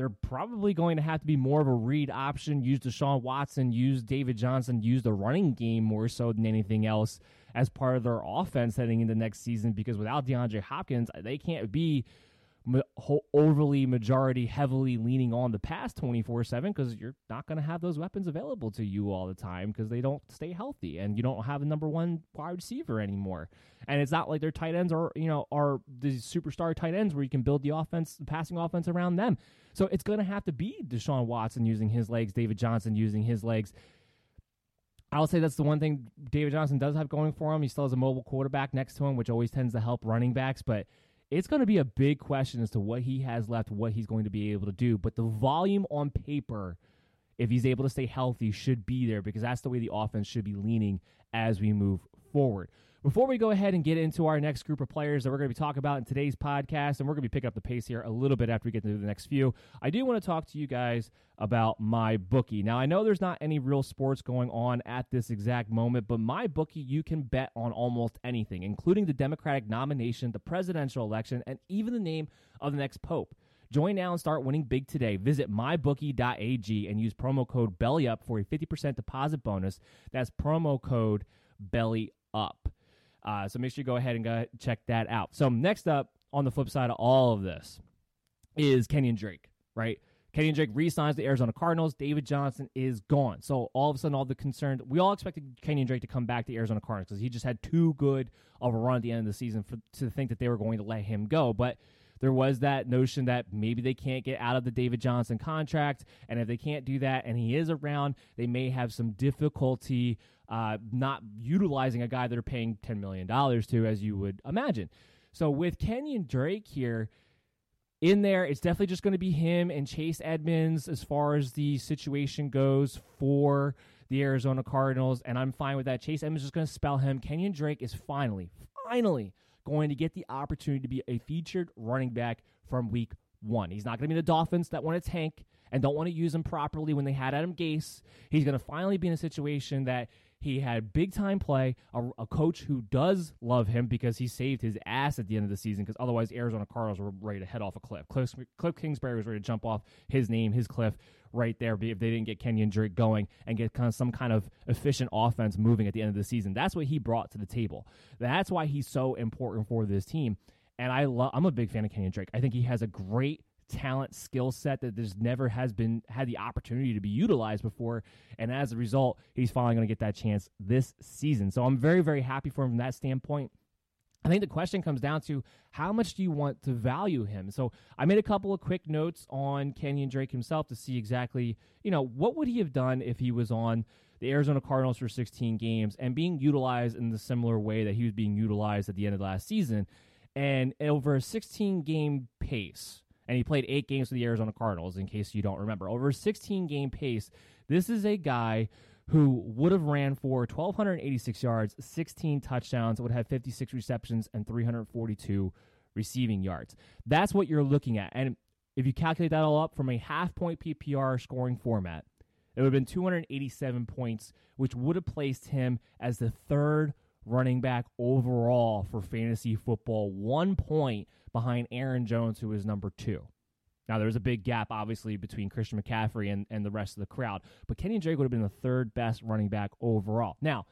S2: they're probably going to have to be more of a read option, use Deshaun Watson, use David Johnson, use the running game more so than anything else as part of their offense heading into next season because without DeAndre Hopkins, they can't be overly majority heavily leaning on the pass 24-7 because you're not going to have those weapons available to you all the time because they don't stay healthy and you don't have a number one wide receiver anymore and it's not like their tight ends are you know are the superstar tight ends where you can build the offense the passing offense around them so it's going to have to be Deshaun Watson using his legs David Johnson using his legs I'll say that's the one thing David Johnson does have going for him. He still has a mobile quarterback next to him, which always tends to help running backs. But it's going to be a big question as to what he has left, what he's going to be able to do. But the volume on paper, if he's able to stay healthy, should be there because that's the way the offense should be leaning as we move forward. Before we go ahead and get into our next group of players that we're going to be talking about in today's podcast, and we're going to be picking up the pace here a little bit after we get into the next few, I do want to talk to you guys about my bookie. Now, I know there's not any real sports going on at this exact moment, but my bookie, you can bet on almost anything, including the Democratic nomination, the presidential election, and even the name of the next pope. Join now and start winning big today. Visit mybookie.ag and use promo code BELLYUP for a 50% deposit bonus. That's promo code BELLYUP. Uh, so make sure you go ahead and go check that out. So next up, on the flip side of all of this, is Kenyan Drake, right? Kenyan Drake re-signs the Arizona Cardinals. David Johnson is gone. So all of a sudden, all the concern we all expected Kenyan Drake to come back to Arizona Cardinals because he just had too good of a run at the end of the season for, to think that they were going to let him go. But there was that notion that maybe they can't get out of the David Johnson contract. And if they can't do that and he is around, they may have some difficulty uh, not utilizing a guy that are paying $10 million to, as you would imagine. So with Kenyan Drake here, in there, it's definitely just going to be him and Chase Edmonds as far as the situation goes for the Arizona Cardinals, and I'm fine with that. Chase Edmonds is going to spell him. Kenyan Drake is finally, finally going to get the opportunity to be a featured running back from week one. He's not going to be the Dolphins that want to tank and don't want to use him properly when they had Adam Gase. He's going to finally be in a situation that he had big time play, a, a, coach who does love him because he saved his ass at the end of the season because otherwise Arizona Cardinals were ready to head off a cliff. Cliff, Cliff Kingsbury was ready to jump off his name, his cliff right there if they didn't get Kenyan Drake going and get kind of some kind of efficient offense moving at the end of the season. That's what he brought to the table. That's why he's so important for this team. And I love, I'm a big fan of Kenyan Drake. I think he has a great talent skill set that there's never has been had the opportunity to be utilized before and as a result he's finally going to get that chance this season so i'm very very happy for him from that standpoint I think the question comes down to how much do you want to value him? So I made a couple of quick notes on Kenyan Drake himself to see exactly, you know, what would he have done if he was on the Arizona Cardinals for 16 games and being utilized in the similar way that he was being utilized at the end of last season and over a 16 game pace and he played eight games for the Arizona Cardinals, in case you don't remember. Over a 16 game pace, this is a guy who would have ran for 1,286 yards, 16 touchdowns, would have 56 receptions, and 342 receiving yards. That's what you're looking at. And if you calculate that all up from a half point PPR scoring format, it would have been 287 points, which would have placed him as the third running back overall for fantasy football, one point behind Aaron Jones, who is number two. Now, there was a big gap, obviously, between Christian McCaffrey and, and the rest of the crowd, but Kenyan Drake would have been the third best running back overall. Now,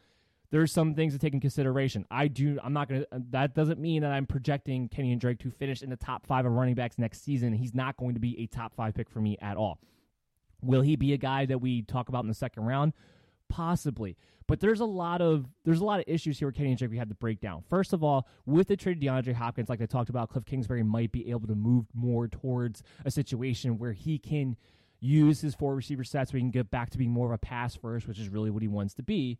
S2: there's some things to take in consideration. I do. I'm not to. That doesn't mean that I'm projecting Kenyan Drake to finish in the top five of running backs next season. He's not going to be a top five pick for me at all. Will he be a guy that we talk about in the second round? Possibly, but there's a lot of there's a lot of issues here with Kenyan Drake we had to break down. First of all, with the trade DeAndre Hopkins, like I talked about, Cliff Kingsbury might be able to move more towards a situation where he can use his four receiver sets, where he can get back to being more of a pass first, which is really what he wants to be,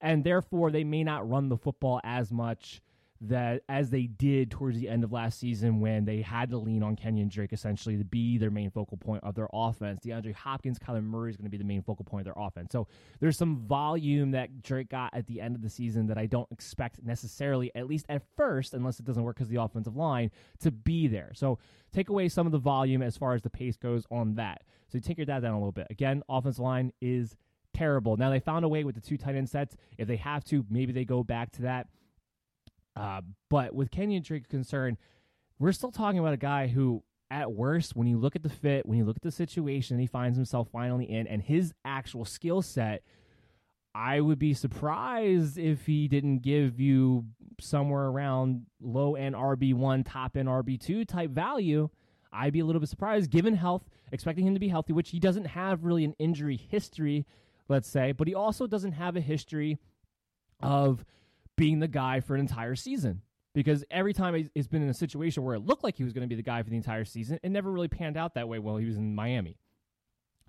S2: and therefore they may not run the football as much that as they did towards the end of last season when they had to lean on Kenyan Drake essentially to be their main focal point of their offense. DeAndre Hopkins, Kyler Murray is going to be the main focal point of their offense. So there's some volume that Drake got at the end of the season that I don't expect necessarily, at least at first, unless it doesn't work because the offensive line, to be there. So take away some of the volume as far as the pace goes on that. So you tinker that down a little bit. Again, offensive line is terrible. Now they found a way with the two tight end sets. If they have to, maybe they go back to that. Uh, but with Kenyan Drake concerned, we're still talking about a guy who, at worst, when you look at the fit, when you look at the situation he finds himself finally in, and his actual skill set, I would be surprised if he didn't give you somewhere around low end RB1, top end RB2 type value. I'd be a little bit surprised given health, expecting him to be healthy, which he doesn't have really an injury history, let's say, but he also doesn't have a history of being the guy for an entire season. Because every time he's been in a situation where it looked like he was going to be the guy for the entire season, it never really panned out that way while he was in Miami.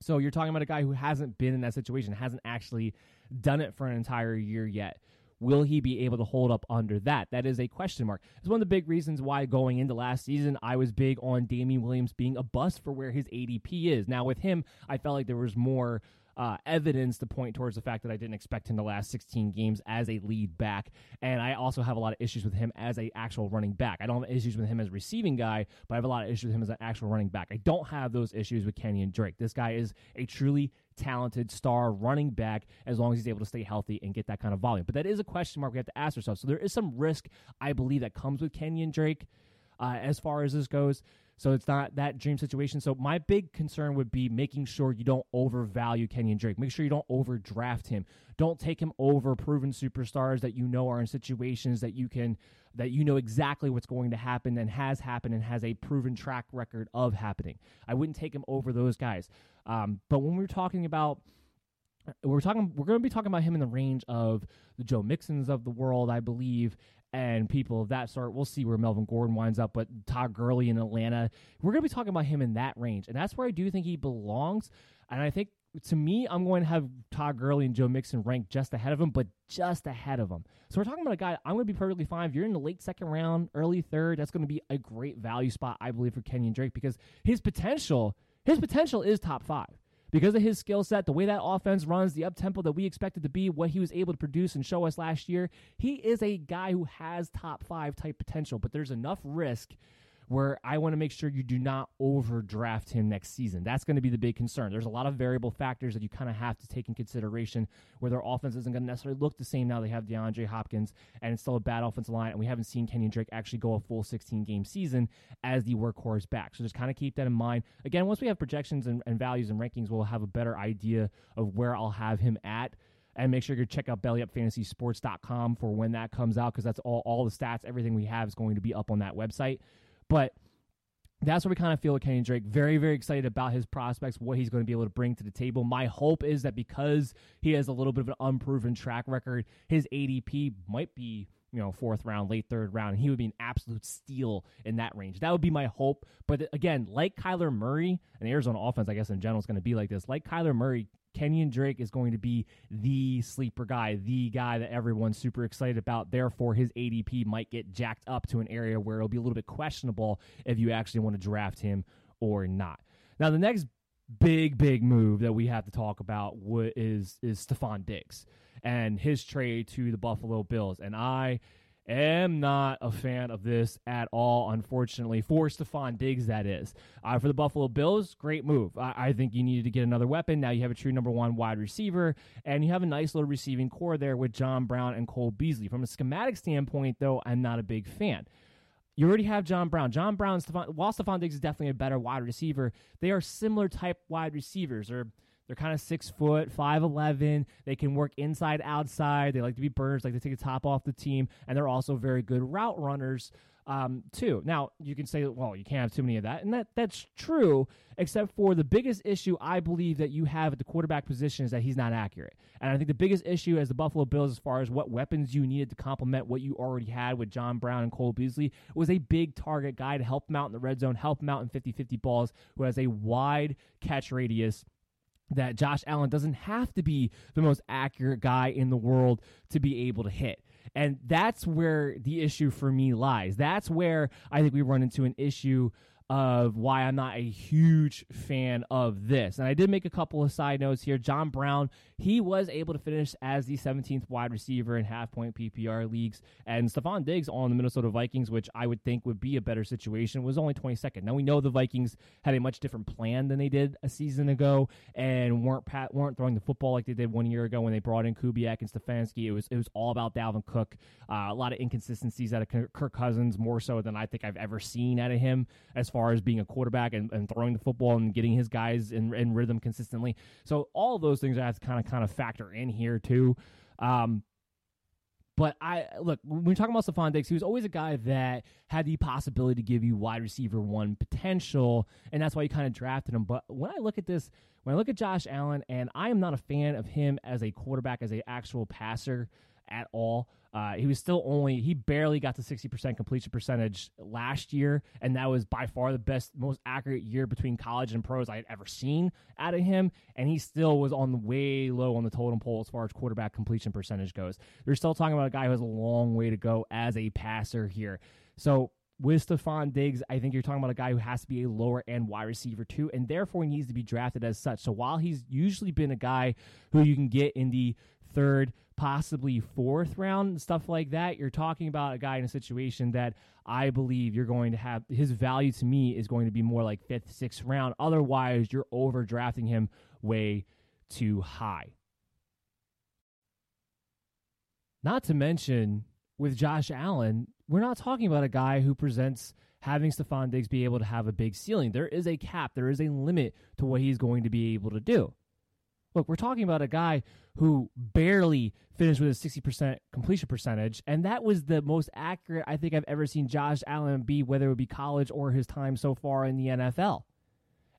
S2: So you're talking about a guy who hasn't been in that situation, hasn't actually done it for an entire year yet. Will he be able to hold up under that? That is a question mark. It's one of the big reasons why going into last season, I was big on Damien Williams being a bust for where his ADP is. Now, with him, I felt like there was more uh, evidence to point towards the fact that I didn't expect him to last 16 games as a lead back. And I also have a lot of issues with him as a actual running back. I don't have issues with him as a receiving guy, but I have a lot of issues with him as an actual running back. I don't have those issues with Kenyan Drake. This guy is a truly talented star running back as long as he's able to stay healthy and get that kind of volume. But that is a question mark we have to ask ourselves. So there is some risk, I believe, that comes with Kenyan Drake uh, as far as this goes. So it's not that dream situation. So my big concern would be making sure you don't overvalue Kenyan Drake. Make sure you don't overdraft him. Don't take him over proven superstars that you know are in situations that you can that you know exactly what's going to happen and has happened and has a proven track record of happening. I wouldn't take him over those guys. Um, but when we're talking about we're talking we're going to be talking about him in the range of the Joe Mixons of the world, I believe, and people of that sort. We'll see where Melvin Gordon winds up, but Todd Gurley in Atlanta, we're going to be talking about him in that range. And that's where I do think he belongs. And I think to me, I'm going to have Todd Gurley and Joe Mixon ranked just ahead of him, but just ahead of him. So we're talking about a guy I'm going to be perfectly fine. If you're in the late second round, early third, that's going to be a great value spot, I believe, for Kenyan Drake because his potential, his potential is top five because of his skill set, the way that offense runs, the up tempo that we expected to be, what he was able to produce and show us last year, he is a guy who has top five type potential, but there's enough risk where I want to make sure you do not overdraft him next season. That's going to be the big concern. There's a lot of variable factors that you kind of have to take in consideration where their offense isn't going to necessarily look the same now they have DeAndre Hopkins and it's still a bad offensive line and we haven't seen Kenyan Drake actually go a full 16 game season as the workhorse back. So just kind of keep that in mind. Again, once we have projections and, and values and rankings, we'll have a better idea of where I'll have him at and make sure you check out bellyupfantasysports.com for when that comes out because that's all all the stats everything we have is going to be up on that website but that's where we kind of feel with Kenyan Drake. Very, very excited about his prospects, what he's going to be able to bring to the table. My hope is that because he has a little bit of an unproven track record, his ADP might be you know, fourth round, late third round, he would be an absolute steal in that range. That would be my hope. But again, like Kyler Murray, and Arizona offense, I guess in general is going to be like this. Like Kyler Murray, Kenyan Drake is going to be the sleeper guy, the guy that everyone's super excited about. Therefore, his ADP might get jacked up to an area where it'll be a little bit questionable if you actually want to draft him or not. Now, the next big, big move that we have to talk about is is Stefon Diggs and his trade to the Buffalo Bills. And I am not a fan of this at all, unfortunately, for Stefon Diggs, that is. Uh, for the Buffalo Bills, great move. I, I, think you needed to get another weapon. Now you have a true number one wide receiver, and you have a nice little receiving corps there with John Brown and Cole Beasley. From a schematic standpoint, though, I'm not a big fan. You already have John Brown. John Brown, Stefon, while Stefon Diggs is definitely a better wide receiver, they are similar type wide receivers. Or they're kind of six foot, five eleven. They can work inside, outside. They like to be burners, like to take the top off the team, and they're also very good route runners um, too. Now you can say, well, you can't have too many of that, and that that's true. Except for the biggest issue I believe that you have at the quarterback position is that he's not accurate, and I think the biggest issue as the Buffalo Bills, as far as what weapons you needed to complement what you already had with John Brown and Cole Beasley, was a big target guy to help him out in the red zone, help him out in 50-50 balls, who has a wide catch radius that Josh Allen doesn't have to be the most accurate guy in the world to be able to hit. And that's where the issue for me lies. That's where I think we run into an issue of why I'm not a huge fan of this. And I did make a couple of side notes here. John Brown, he was able to finish as the 17th wide receiver in half point PPR leagues. And Stefon Diggs on the Minnesota Vikings, which I would think would be a better situation, was only 22nd. Now we know the Vikings had a much different plan than they did a season ago and weren't pat, weren't throwing the football like they did one year ago when they brought in Kubiak and Stefanski. It was it was all about Dalvin Cook. Uh, a lot of inconsistencies out of Kirk Cousins, more so than I think I've ever seen out of him as far far as being a quarterback and, and throwing the football and getting his guys in, in rhythm consistently. So all those things I have to kind of kind of factor in here too. Um, but I look when we're talking about Stefon Diggs, he was always a guy that had the possibility to give you wide receiver one potential, and that's why you kind of drafted him. But when I look at this, when I look at Josh Allen, and I am not a fan of him as a quarterback, as an actual passer at all. Uh, he was still only he barely got to 60% completion percentage last year, and that was by far the best, most accurate year between college and pros I had ever seen out of him. And he still was on the way low on the totem pole as far as quarterback completion percentage goes. You're still talking about a guy who has a long way to go as a passer here. So with Stefon Diggs, I think you're talking about a guy who has to be a lower end wide receiver too, and therefore needs to be drafted as such. So while he's usually been a guy who you can get in the third, possibly fourth round, stuff like that, you're talking about a guy in a situation that I believe you're going to have his value to me is going to be more like fifth, sixth round. Otherwise, you're overdrafting him way too high. Not to mention with Josh Allen, we're not talking about a guy who presents having Stefon Diggs be able to have a big ceiling. There is a cap, there is a limit to what he's going to be able to do. Look, we're talking about a guy who barely finished with a 60% completion percentage, and that was the most accurate I think I've ever seen Josh Allen be, whether it would be college or his time so far in the NFL.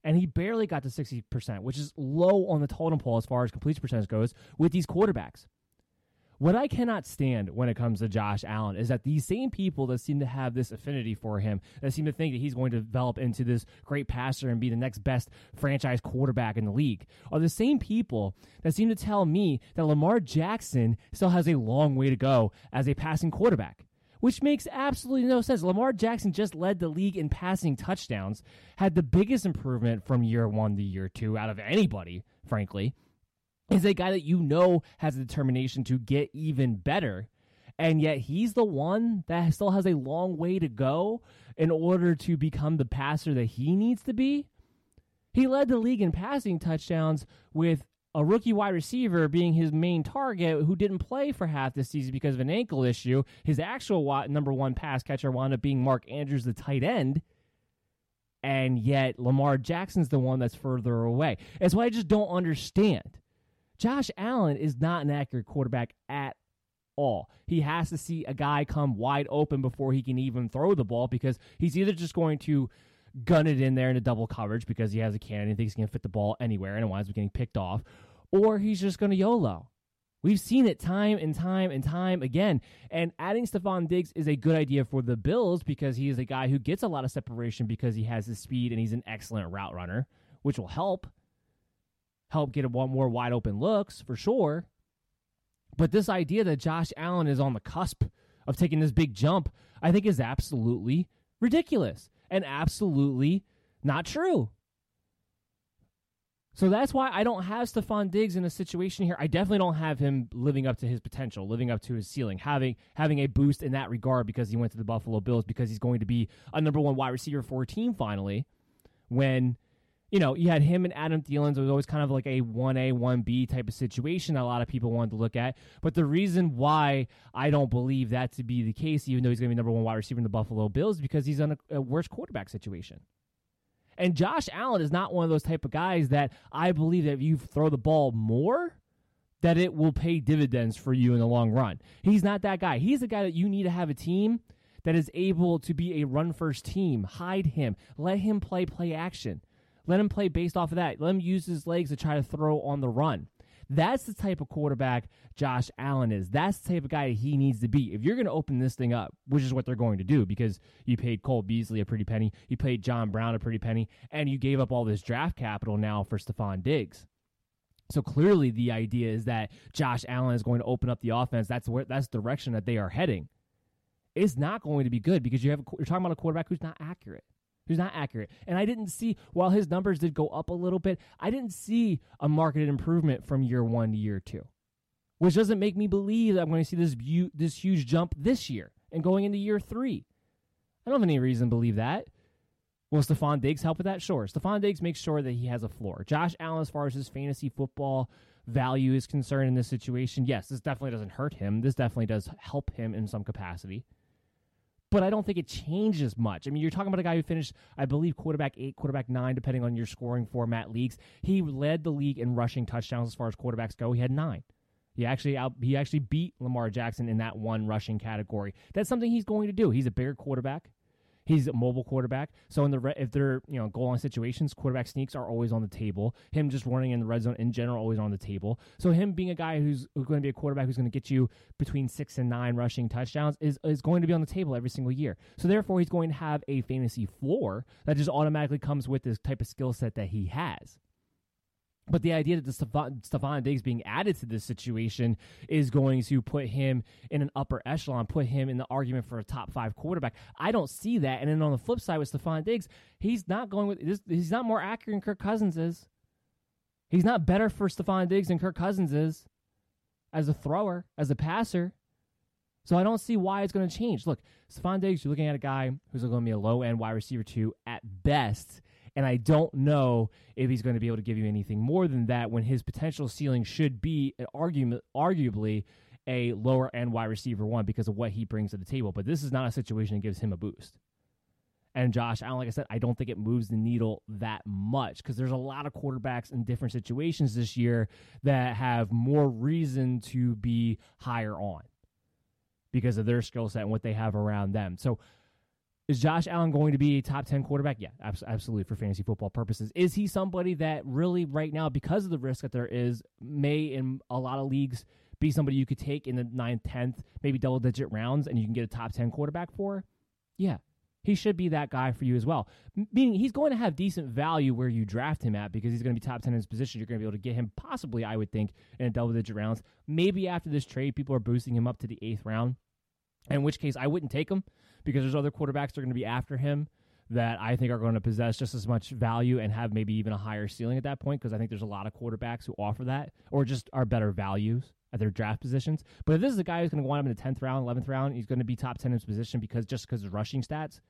S2: And he barely got to 60%, which is low on the totem pole as far as completion percentage goes with these quarterbacks. What I cannot stand when it comes to Josh Allen is that these same people that seem to have this affinity for him, that seem to think that he's going to develop into this great passer and be the next best franchise quarterback in the league, are the same people that seem to tell me that Lamar Jackson still has a long way to go as a passing quarterback. Which makes absolutely no sense. Lamar Jackson just led the league in passing touchdowns, had the biggest improvement from year one to year two out of anybody, frankly is a guy that you know has the determination to get even better. And yet he's the one that still has a long way to go in order to become the passer that he needs to be. He led the league in passing touchdowns with a rookie wide receiver being his main target who didn't play for half the season because of an ankle issue. His actual number one pass catcher wound up being Mark Andrews, the tight end. And yet Lamar Jackson's the one that's further away. That's what I just don't understand. Josh Allen is not an accurate quarterback at all. He has to see a guy come wide open before he can even throw the ball because he's either just going to gun it in there into double coverage because he has a cannon and thinks he can fit the ball anywhere and it winds up getting picked off, or he's just going to YOLO. We've seen it time and time and time again. And adding Stefon Diggs is a good idea for the Bills because he is a guy who gets a lot of separation because he has his speed and he's an excellent route runner, which will help help get a one more wide open looks for sure. But this idea that Josh Allen is on the cusp of taking this big jump, I think is absolutely ridiculous and absolutely not true. So that's why I don't have Stefon Diggs in a situation here. I definitely don't have him living up to his potential, living up to his ceiling, having having a boost in that regard because he went to the Buffalo Bills because he's going to be a number one wide receiver for a team finally when you know, you had him and Adam Thielen. So it was always kind of like a 1A, 1B type of situation a lot of people wanted to look at. But the reason why I don't believe that to be the case, even though he's going to be number one wide receiver in the Buffalo Bills, because he's on a, a worse quarterback situation. And Josh Allen is not one of those type of guys that I believe that if you throw the ball more, that it will pay dividends for you in the long run. He's not that guy. He's the guy that you need to have a team that is able to be a run first team. Hide him. Let him play play action. Let him play based off of that. Let him use his legs to try to throw on the run. That's the type of quarterback Josh Allen is. That's the type of guy he needs to be. If you're going to open this thing up, which is what they're going to do because you paid Cole Beasley a pretty penny, you paid John Brown a pretty penny, and you gave up all this draft capital now for Stefon Diggs. So clearly the idea is that Josh Allen is going to open up the offense. That's where that's the direction that they are heading. It's not going to be good because you have a, you're talking about a quarterback who's not accurate who's not accurate. And I didn't see, while his numbers did go up a little bit, I didn't see a marketed improvement from year one to year two, which doesn't make me believe that I'm going to see this, this huge jump this year and going into year three. I don't have any reason to believe that. Will Stefon Diggs help with that? Sure. Stefon Diggs makes sure that he has a floor. Josh Allen, as far as his fantasy football value is concerned in this situation, yes, this definitely doesn't hurt him. This definitely does help him in some capacity but I don't think it changes much. I mean, you're talking about a guy who finished, I believe, quarterback eight, quarterback nine, depending on your scoring format leagues. He led the league in rushing touchdowns as far as quarterbacks go. He had nine. He actually out, he actually beat Lamar Jackson in that one rushing category. That's something he's going to do. He's a bigger quarterback. He's a mobile quarterback. So in the re- if they're you know goal line situations, quarterback sneaks are always on the table. Him just running in the red zone in general always on the table. So him being a guy who's, who's going to be a quarterback who's going to get you between six and nine rushing touchdowns is is going to be on the table every single year. So therefore, he's going to have a fantasy floor that just automatically comes with this type of skill set that he has. But the idea that the Stefon Diggs being added to this situation is going to put him in an upper echelon, put him in the argument for a top five quarterback. I don't see that. And then on the flip side with Stefon Diggs, he's not going with this. He's not more accurate than Kirk Cousins is. He's not better for Stefon Diggs than Kirk Cousins is as a thrower, as a passer. So I don't see why it's going to change. Look, Stefon Diggs, you're looking at a guy who's going to be a low end wide receiver two at best and I don't know if he's going to be able to give you anything more than that when his potential ceiling should be uh, argument, arguably a lower end wide receiver one because of what he brings to the table. But this is not a situation that gives him a boost. And Josh Allen, like I said, I don't think it moves the needle that much because there's a lot of quarterbacks in different situations this year that have more reason to be higher on because of their skill set and what they have around them. So is Josh Allen going to be a top 10 quarterback? Yeah, absolutely for fantasy football purposes. Is he somebody that really right now, because of the risk that there is, may in a lot of leagues be somebody you could take in the ninth, tenth, maybe double digit rounds, and you can get a top ten quarterback for, yeah, he should be that guy for you as well. Meaning he's going to have decent value where you draft him at because he's going to be top 10 in his position. You're going to be able to get him possibly, I would think, in a double digit rounds. Maybe after this trade, people are boosting him up to the eighth round, in which case I wouldn't take him because there's other quarterbacks that are going to be after him that I think are going to possess just as much value and have maybe even a higher ceiling at that point because I think there's a lot of quarterbacks who offer that or just are better values at their draft positions. But if this is a guy who's going to go on in the 10th round, 11th round, he's going to be top 10 in his position because just because of rushing stats,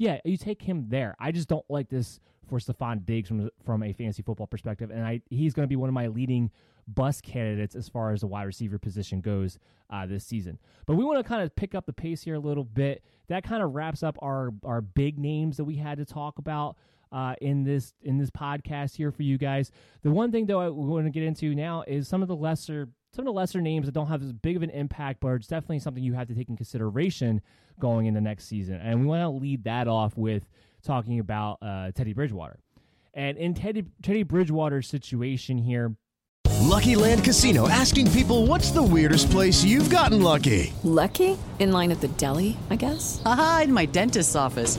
S2: yeah, you take him there. I just don't like this for Stefon Diggs from from a fantasy football perspective, and I he's going to be one of my leading bus candidates as far as the wide receiver position goes uh, this season. But we want to kind of pick up the pace here a little bit. That kind of wraps up our our big names that we had to talk about. Uh, in this in this podcast here for you guys, the one thing though I want to get into now is some of the lesser some of the lesser names that don't have as big of an impact, but it's definitely something you have to take in consideration going into the next season. And we want to lead that off with talking about uh, Teddy Bridgewater. And in Teddy Teddy Bridgewater's situation here,
S3: Lucky Land Casino asking people what's the weirdest place you've gotten lucky?
S4: Lucky? In line at the deli, I guess?
S5: Aha, in my dentist's office.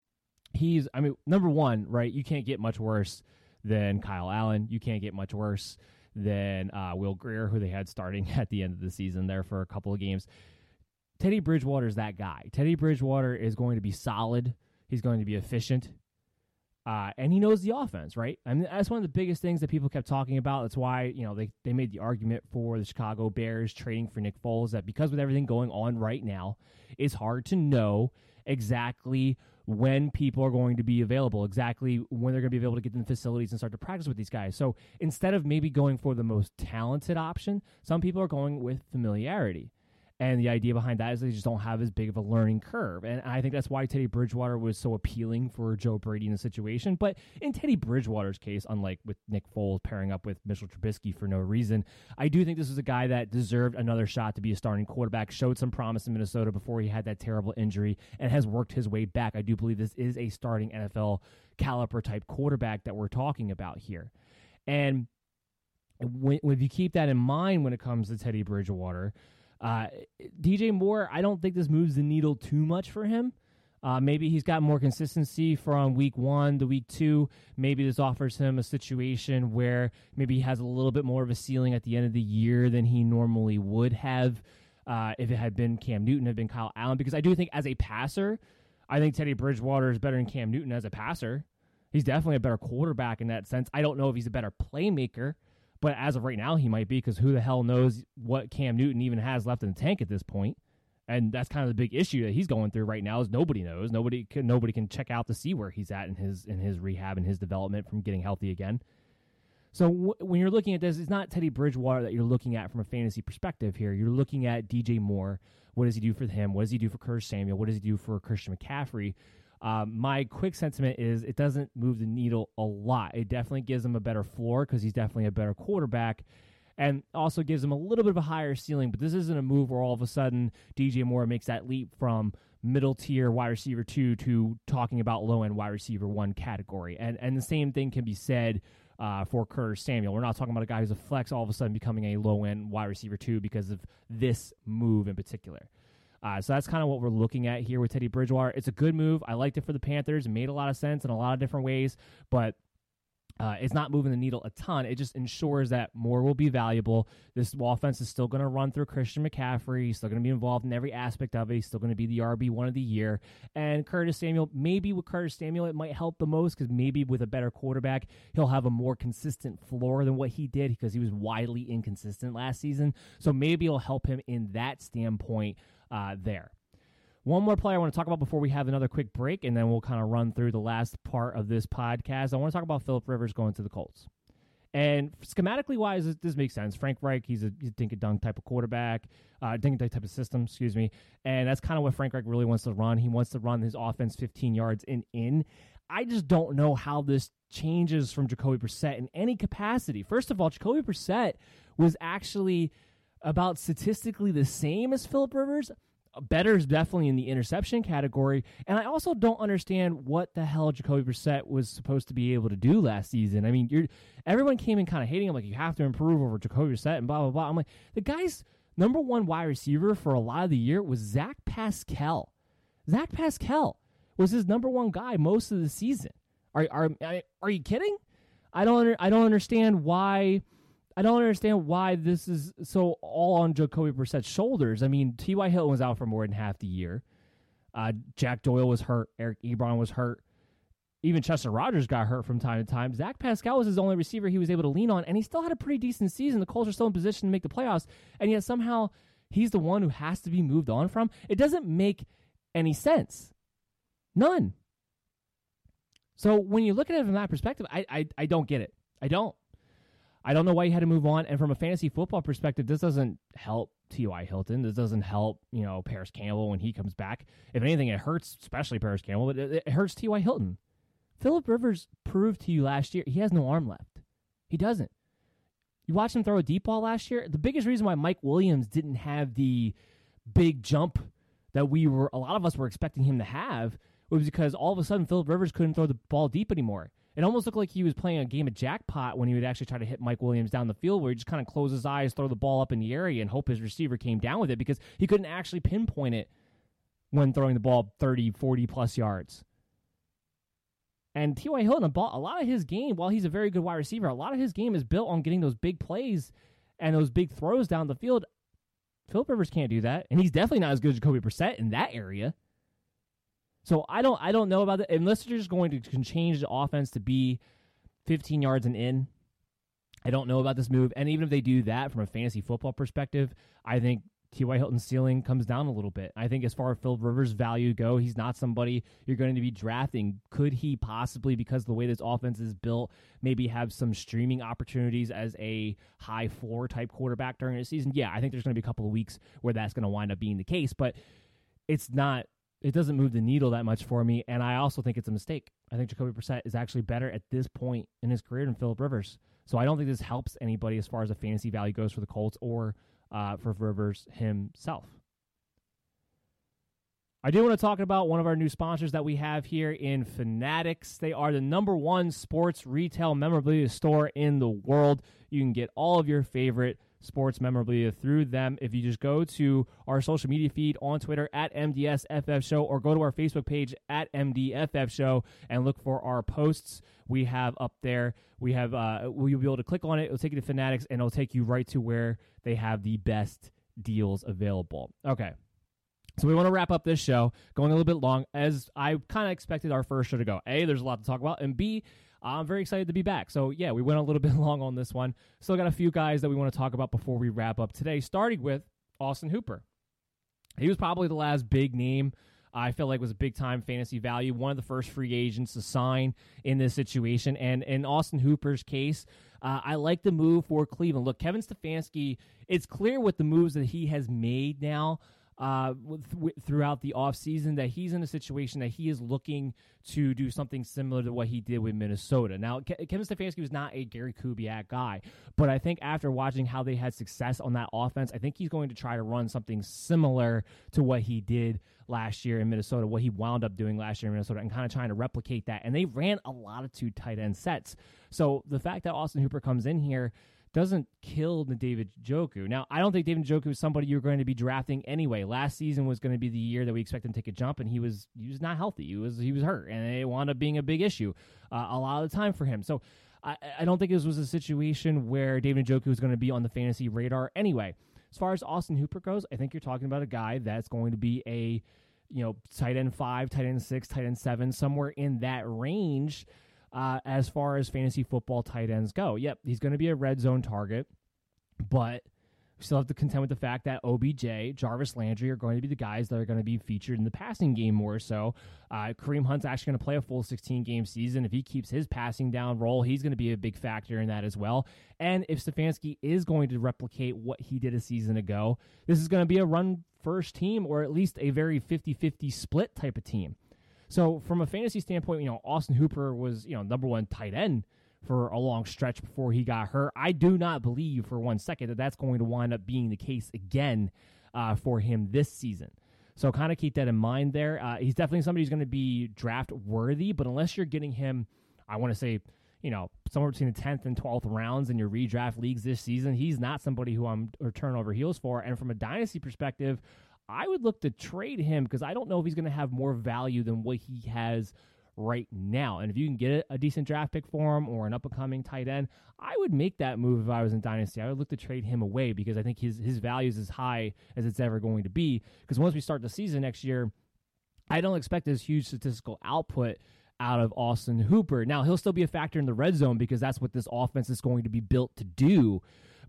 S2: he's I mean number one, right? You can't get much worse than Kyle Allen. You can't get much worse than uh, Will Grier, who they had starting <laughs> at the end of the season there for a couple of games. Teddy Bridgewater is that guy. Teddy Bridgewater is going to be solid. He's going to be efficient. Uh, and he knows the offense, right? I mean, that's one of the biggest things that people kept talking about. That's why, you know, they, they made the argument for the Chicago Bears trading for Nick Foles that because with everything going on right now, it's hard to know exactly when people are going to be available, exactly when they're going to be able to get in the facilities and start to practice with these guys. So instead of maybe going for the most talented option, some people are going with familiarity. And the idea behind that is they just don't have as big of a learning curve. And I think that's why Teddy Bridgewater was so appealing for Joe Brady in the situation. But in Teddy Bridgewater's case, unlike with Nick Foles pairing up with Mitchell Trubisky for no reason, I do think this was a guy that deserved another shot to be a starting quarterback, showed some promise in Minnesota before he had that terrible injury, and has worked his way back. I do believe this is a starting NFL caliber type quarterback that we're talking about here. And when, if you keep that in mind when it comes to Teddy Bridgewater, uh, DJ Moore, I don't think this moves the needle too much for him. Uh, maybe he's got more consistency from week one to week two. Maybe this offers him a situation where maybe he has a little bit more of a ceiling at the end of the year than he normally would have uh, if it had been Cam Newton, had been Kyle Allen. Because I do think as a passer, I think Teddy Bridgewater is better than Cam Newton as a passer. He's definitely a better quarterback in that sense. I don't know if he's a better playmaker. But as of right now, he might be because who the hell knows what Cam Newton even has left in the tank at this point. And that's kind of the big issue that he's going through right now is nobody knows. Nobody can nobody can check out to see where he's at in his in his rehab and his development from getting healthy again. So w- when you're looking at this, it's not Teddy Bridgewater that you're looking at from a fantasy perspective here. You're looking at DJ Moore. What does he do for him? What does he do for Curtis Samuel? What does he do for Christian McCaffrey? Um, my quick sentiment is it doesn't move the needle a lot. It definitely gives him a better floor because he's definitely a better quarterback and also gives him a little bit of a higher ceiling. But this isn't a move where all of a sudden DJ Moore makes that leap from middle tier wide receiver two to talking about low end wide receiver one category. And and the same thing can be said uh, for Curtis Samuel. We're not talking about a guy who's a flex all of a sudden becoming a low end wide receiver two because of this move in particular. Uh, so that's kind of what we're looking at here with Teddy Bridgewater. It's a good move. I liked it for the Panthers. It made a lot of sense in a lot of different ways, but Uh, it's not moving the needle a ton. It just ensures that more will be valuable. This offense is still going to run through Christian McCaffrey. He's still going to be involved in every aspect of it. He's still going to be the RB one of the year. And Curtis Samuel, maybe with Curtis Samuel, it might help the most because maybe with a better quarterback, he'll have a more consistent floor than what he did because he was widely inconsistent last season. So maybe it'll help him in that standpoint uh, there. One more player I want to talk about before we have another quick break, and then we'll kind of run through the last part of this podcast. I want to talk about Philip Rivers going to the Colts. And schematically wise, this, this makes sense. Frank Reich, he's a, he's a dink and dunk type of quarterback, uh, dink and dunk type of system, excuse me. And that's kind of what Frank Reich really wants to run. He wants to run his offense 15 yards and in. I just don't know how this changes from Jacoby Brissett in any capacity. First of all, Jacoby Brissett was actually about statistically the same as Philip Rivers better is definitely in the interception category. And I also don't understand what the hell Jacoby Brissett was supposed to be able to do last season. I mean, everyone came in kind of hating him, like you have to improve over Jacoby Brissett and blah blah blah. I'm like, the guy's number one wide receiver for a lot of the year was Zach Pascal. Zach Pascal was his number one guy most of the season. Are are are you kidding? I don't I don't understand why I don't understand why this is so all on Jacoby Brissett's shoulders. I mean, T.Y. Hilton was out for more than half the year. Uh, Jack Doyle was hurt. Eric Ebron was hurt. Even Chester Rogers got hurt from time to time. Zach Pascal was his only receiver he was able to lean on, and he still had a pretty decent season. The Colts are still in position to make the playoffs, and yet somehow he's the one who has to be moved on from. It doesn't make any sense. None. So when you look at it from that perspective, I, I, I don't get it. I don't. I don't know why you had to move on. And from a fantasy football perspective, this doesn't help T.Y. Hilton. This doesn't help, you know, Parris Campbell when he comes back. If anything, it hurts, especially Parris Campbell, but it, it hurts T.Y. Hilton. Philip Rivers proved to you last year he has no arm left. He doesn't. You watched him throw a deep ball last year. The biggest reason why Mike Williams didn't have the big jump that we were, a lot of us were expecting him to have, was because all of a sudden Philip Rivers couldn't throw the ball deep anymore. It almost looked like he was playing a game of jackpot when he would actually try to hit Mike Williams down the field, where he just kind of close his eyes, throw the ball up in the area, and hope his receiver came down with it because he couldn't actually pinpoint it when throwing the ball 30, 40 plus yards. And T.Y. Hilton, a lot of his game, while he's a very good wide receiver, a lot of his game is built on getting those big plays and those big throws down the field. Philip Rivers can't do that, and he's definitely not as good as Jacoby Brissett in that area. So I don't I don't know about that unless they're just going to change the offense to be 15 yards and in. I don't know about this move, and even if they do that from a fantasy football perspective, I think T.Y. Hilton's ceiling comes down a little bit. I think as far as Phil Rivers' value go, he's not somebody you're going to be drafting. Could he possibly, because the way this offense is built, maybe have some streaming opportunities as a high floor type quarterback during the season? Yeah, I think there's going to be a couple of weeks where that's going to wind up being the case, but it's not it doesn't move the needle that much for me. And I also think it's a mistake. I think Jacoby Brissett is actually better at this point in his career than Philip Rivers. So I don't think this helps anybody as far as a fantasy value goes for the Colts or uh, for Rivers himself. I do want to talk about one of our new sponsors that we have here in Fanatics. They are the number one sports retail memorabilia store in the world. You can get all of your favorite sports memorabilia through them. If you just go to our social media feed on Twitter at MDSFF Show or go to our Facebook page at MDFF Show and look for our posts we have up there. We have, uh, will you be able to click on it? It'll take you to Fanatics and it'll take you right to where they have the best deals available. Okay. So we want to wrap up this show, going a little bit long, as I kind of expected our first show to go. A, there's a lot to talk about, and B, I'm very excited to be back. So yeah, we went a little <laughs> bit long on this one. Still got a few guys that we want to talk about before we wrap up today, starting with Austin Hooper. He was probably the last big name I feel like was a big time fantasy value. One of the first free agents to sign in this situation. And in Austin Hooper's case, uh, I like the move for Cleveland. Look, Kevin Stefanski, it's clear with the moves that he has made now uh, throughout the offseason that he's in a situation that he is looking to do something similar to what he did with Minnesota. Now, Ke- Kevin Stefanski was not a Gary Kubiak guy, but I think after watching how they had success on that offense, I think he's going to try to run something similar to what he did last year in Minnesota, what he wound up doing last year in Minnesota, and kind of trying to replicate that. And they ran a lot of two tight end sets. So the fact that Austin Hooper comes in here, doesn't kill the David Njoku. Now, I don't think David Njoku is somebody you're going to be drafting anyway. Last season was going to be the year that we expect him to take a jump, and he was he was not healthy. He was he was hurt, and it wound up being a big issue uh, a lot of the time for him. So I, I don't think this was a situation where David Njoku was going to be on the fantasy radar anyway. As far as Austin Hooper goes, I think you're talking about a guy that's going to be a you know tight end five, tight end six, tight end seven, somewhere in that range. Uh, as far as fantasy football tight ends go, yep, he's going to be a red zone target, but we still have to contend with the fact that OBJ, Jarvis Landry are going to be the guys that are going to be featured in the passing game more so. Uh, Kareem Hunt's actually going to play a full 16 game season. If he keeps his passing down role, he's going to be a big factor in that as well. And if Stefanski is going to replicate what he did a season ago, this is going to be a run first team or at least a very 50 50 split type of team. So, from a fantasy standpoint, you know, Austin Hooper was, you know, number one tight end for a long stretch before he got hurt. I do not believe for one second that that's going to wind up being the case again uh, for him this season. So kind of keep that in mind there. Uh, he's definitely somebody who's going to be draft worthy, but unless you're getting him, I want to say, you know, somewhere between the 10th and 12th rounds in your redraft leagues this season, he's not somebody who I'm or turn over heels for. And from a dynasty perspective, I would look to trade him because I don't know if he's going to have more value than what he has right now. And if you can get a decent draft pick for him or an up and coming tight end, I would make that move if I was in Dynasty. I would look to trade him away because I think his, his value is as high as it's ever going to be. Because once we start the season next year, I don't expect this huge statistical output out of Austin Hooper. Now, he'll still be a factor in the red zone because that's what this offense is going to be built to do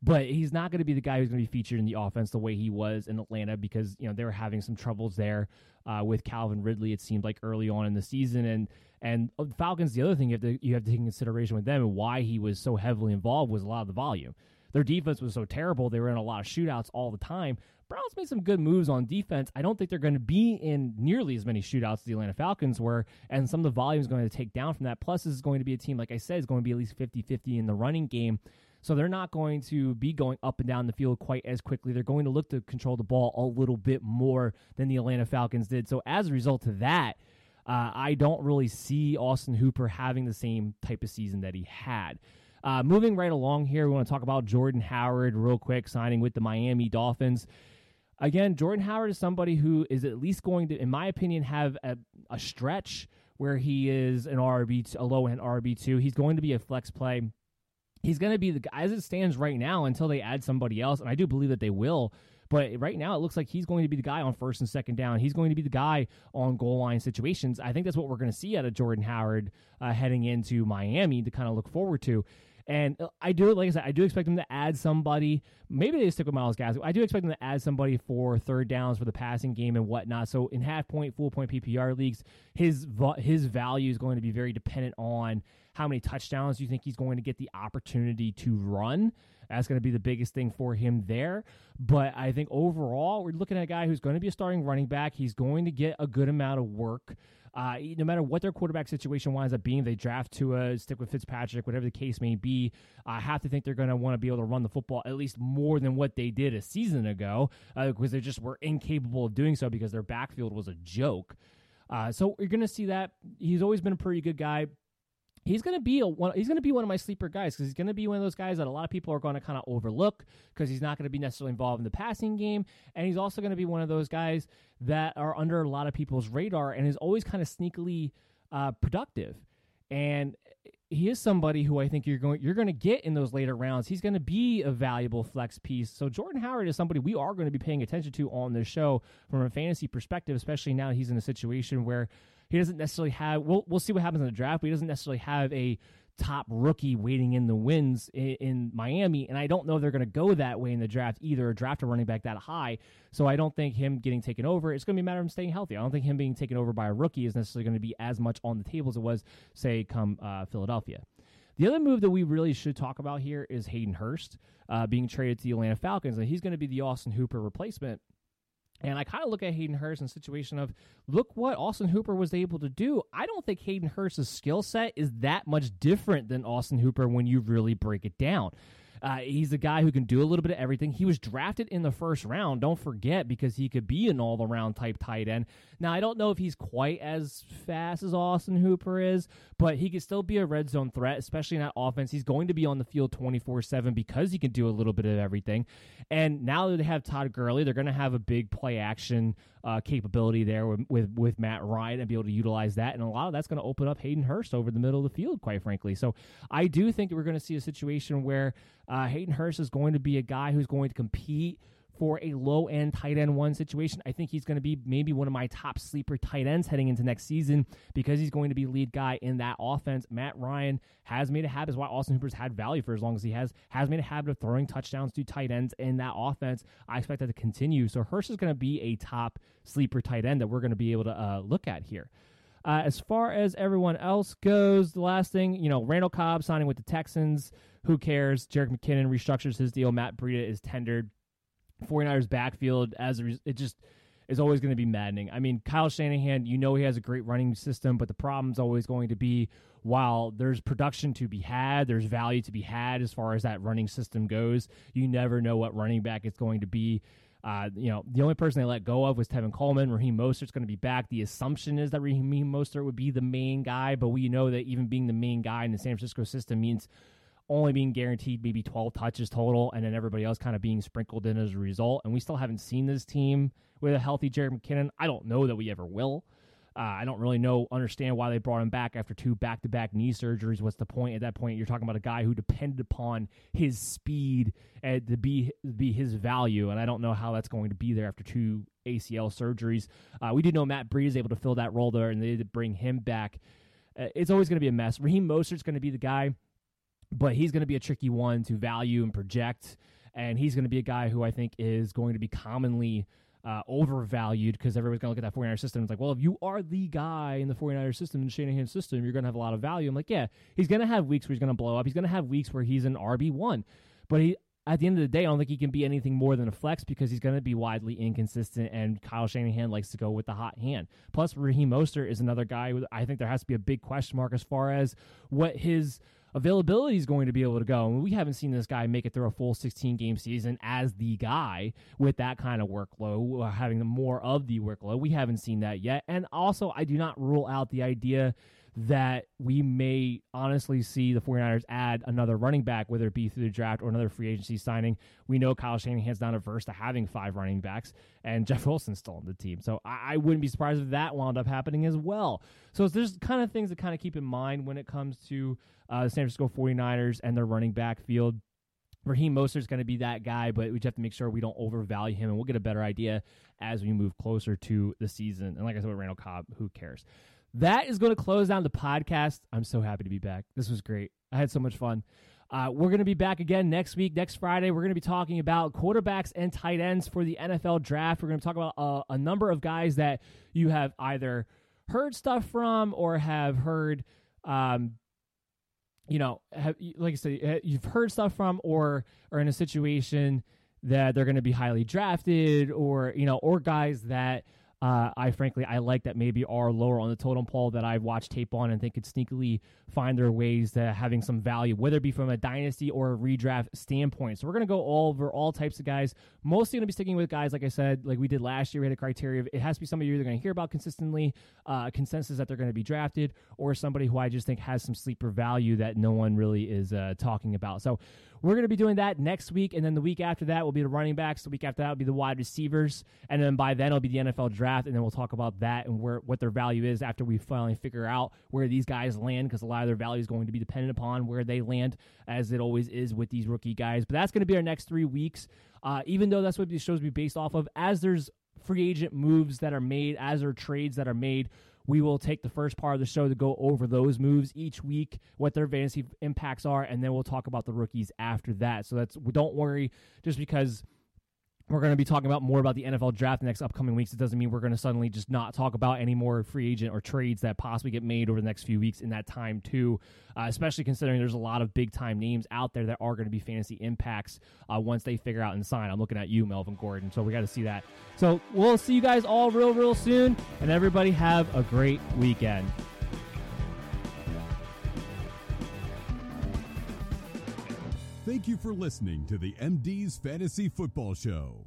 S2: but he's not going to be the guy who's going to be featured in the offense the way he was in Atlanta because you know they were having some troubles there uh, with Calvin Ridley. It seemed like early on in the season, and and Falcons. The other thing you have to you have to take in consideration with them and why he was so heavily involved was a lot of the volume. Their defense was so terrible; they were in a lot of shootouts all the time. Browns made some good moves on defense. I don't think they're going to be in nearly as many shootouts as the Atlanta Falcons were, and some of the volume is going to take down from that. Plus, this is going to be a team, like I said, is going to be at least 50 50 in the running game. So they're not going to be going up and down the field quite as quickly. They're going to look to control the ball a little bit more than the Atlanta Falcons did. So as a result of that, uh, I don't really see Austin Hooper having the same type of season that he had. Uh, moving right along here, we want to talk about Jordan Howard real quick, signing with the Miami Dolphins. Again, Jordan Howard is somebody who is at least going to, in my opinion, have a, a stretch where he is an RB, a low end RB two. He's going to be a flex play he's going to be the guy as it stands right now until they add somebody else. And I do believe that they will. But right now, it looks like he's going to be the guy on first and second down. He's going to be the guy on goal line situations. I think that's what we're going to see out of Jordan Howard uh, heading into Miami to kind of look forward to. And I do, like I said, I do expect them to add somebody. Maybe they stick with Myles Gaskin. I do expect them to add somebody for third downs for the passing game and whatnot. So in half point, full point PPR leagues, his his value is going to be very dependent on how many touchdowns do you think he's going to get the opportunity to run. That's going to be the biggest thing for him there. But I think overall, we're looking at a guy who's going to be a starting running back. He's going to get a good amount of work. Uh, no matter what their quarterback situation winds up being, they draft Tua, stick with Fitzpatrick, whatever the case may be. I have to think they're going to want to be able to run the football at least more than what they did a season ago uh, because they just were incapable of doing so because their backfield was a joke. Uh, so you're going to see that. He's always been a pretty good guy he's to be a one, he's to be one of my sleeper guys because he's to be one of those guys that a lot of people are going to kind of overlook because he's not going to be necessarily involved in the passing game and he's also going to be one of those guys that are under a lot of people's radar and is always kind of sneakily uh, productive and he is somebody who I think you're going you're going to get in those later rounds. He's going to be a valuable flex piece. So Jordan Howard is somebody we are going to be paying attention to on this show from a fantasy perspective, especially now he's in a situation where he doesn't necessarily have. We'll we'll see what happens in the draft, but he doesn't necessarily have a top rookie waiting in the wins in, in Miami, and I don't know they're going to go that way in the draft either, or draft a running back that high. So I don't think him getting taken over. It's going to be a matter of him staying healthy. I don't think him being taken over by a rookie is necessarily going to be as much on the table as it was, say, come uh, Philadelphia. The other move that we really should talk about here is Hayden Hurst uh, being traded to the Atlanta Falcons, and he's going to be the Austin Hooper replacement. And I kind of look at Hayden Hurst in the situation of look what Austin Hooper was able to do. I don't think Hayden Hurst's skill set is that much different than Austin Hooper when you really break it down. Uh, he's a guy who can do a little bit of everything. He was drafted in the first round, don't forget, because he could be an all around type tight end. Now, I don't know if he's quite as fast as Austin Hooper is, but he could still be a red zone threat, especially in that offense. He's going to be on the field 24 7 because he can do a little bit of everything. And now that they have Todd Gurley, they're going to have a big play action uh, capability there with, with, with Matt Ryan and be able to utilize that. And a lot of that's going to open up Hayden Hurst over the middle of the field, quite frankly. So I do think we're going to see a situation where uh, Hayden Hurst is going to be a guy who's going to compete for a low end tight end one situation. I think he's going to be maybe one of my top sleeper tight ends heading into next season because he's going to be lead guy in that offense. Matt Ryan has made a habit, is why Austin Hooper's had value for as long as he has, has made a habit of throwing touchdowns to tight ends in that offense. I expect that to continue. So Hurst is going to be a top sleeper tight end that we're going to be able to uh, look at here. Uh, as far as everyone else goes, the last thing, you know, Randall Cobb signing with the Texans. Who cares? Jerick McKinnon restructures his deal. Matt Breida is tendered. 49ers backfield as a, it just is always going to be maddening. I mean, Kyle Shanahan, you know he has a great running system, but the problem's always going to be while there's production to be had, there's value to be had as far as that running system goes. You never know what running back it's going to be. Uh, you know, the only person they let go of was Tevin Coleman. Raheem Mostert's going to be back. The assumption is that Raheem Mostert would be the main guy, but we know that even being the main guy in the San Francisco system means only being guaranteed maybe 12 touches total, and then everybody else kind of being sprinkled in as a result. And we still haven't seen this team with a healthy Jerick McKinnon. I don't know that we ever will. Uh, I don't really know, understand why they brought him back after two back to back knee surgeries. What's the point? At that point, you're talking about a guy who depended upon his speed and to be be his value, and I don't know how that's going to be there after two ACL surgeries. Uh, we did know Matt Breida is able to fill that role there, and they did bring him back. Uh, it's always going to be a mess. Raheem Mostert's going to be the guy, but he's going to be a tricky one to value and project, and he's going to be a guy who I think is going to be commonly uh, overvalued because everyone's going to look at that 49er system. It's like, well, if you are the guy in the 49er system, in the Shanahan system, you're going to have a lot of value. I'm like, yeah, he's going to have weeks where he's going to blow up. He's going to have weeks where he's an RB1. But he, at the end of the day, I don't think he can be anything more than a flex because he's going to be widely inconsistent, and Kyle Shanahan likes to go with the hot hand. Plus, Raheem Mostert is another guy. I think there has to be a big question mark as far as what his availability is going to be able to go. And we haven't seen this guy make it through a full 16 game season as the guy with that kind of workload, uh, having more of the workload. We haven't seen that yet. And also, I do not rule out the idea that we may honestly see the 49ers add another running back, whether it be through the draft or another free agency signing. We know Kyle Shanahan's not averse to having five running backs, and <laughs> Jeff Wilson's still on the team. So I, I wouldn't be surprised if that wound up happening as well. So there's kind of things to kind of keep in mind when it comes to uh, the San Francisco 49ers and their running back field. Raheem Mostert's going to be that guy, but we just have to make sure we don't overvalue him, and we'll get a better idea as we move closer to the season. And like I said with Randall Cobb, who cares? That is going to close down the podcast. I'm so happy to be back. This was great. I had so much fun. Uh, we're going to be back again next week, next Friday. We're going to be talking about quarterbacks and tight ends for the NFL draft. We're going to talk about uh, a number of guys that you have either heard stuff from or have heard, um, you know, have, like I said, you've heard stuff from or are in a situation that they're going to be highly drafted or, you know, or guys that uh, I frankly I like that maybe are lower on the totem pole that I've watched tape on and think could sneakily find their ways to having some value, whether it be from a dynasty or a redraft standpoint. So we're gonna go all over all types of guys. Mostly gonna be sticking with guys like I said, like we did last year. We had a criteria. Of, it has to be somebody you're gonna hear about consistently, uh, consensus that they're gonna be drafted, or somebody who I just think has some sleeper value that no one really is uh, talking about. So we're gonna be doing that next week, and then the week after that will be the running backs. The week after that will be the wide receivers, and then by then it'll be the NFL draft and then we'll talk about that and where what their value is after we finally figure out where these guys land, because a lot of their value is going to be dependent upon where they land, as it always is with these rookie guys. But that's going to be our next three weeks. Uh, even though that's what these shows be based off of, as there's free agent moves that are made, as there are trades that are made, we will take the first part of the show to go over those moves each week, what their fantasy impacts are, and then we'll talk about the rookies after that. So that's don't worry, just because we're going to be talking about more about the NFL draft the next upcoming weeks. It doesn't mean we're going to suddenly just not talk about any more free agent or trades that possibly get made over the next few weeks in that time too. Uh, especially considering there's a lot of big time names out there that are going to be fantasy impacts uh, once they figure out and sign. I'm looking at you, Melvin Gordon. So we got to see that. So we'll see you guys all real, real soon, and everybody have a great weekend.
S1: Thank you for listening to the MD's Fantasy Football Show.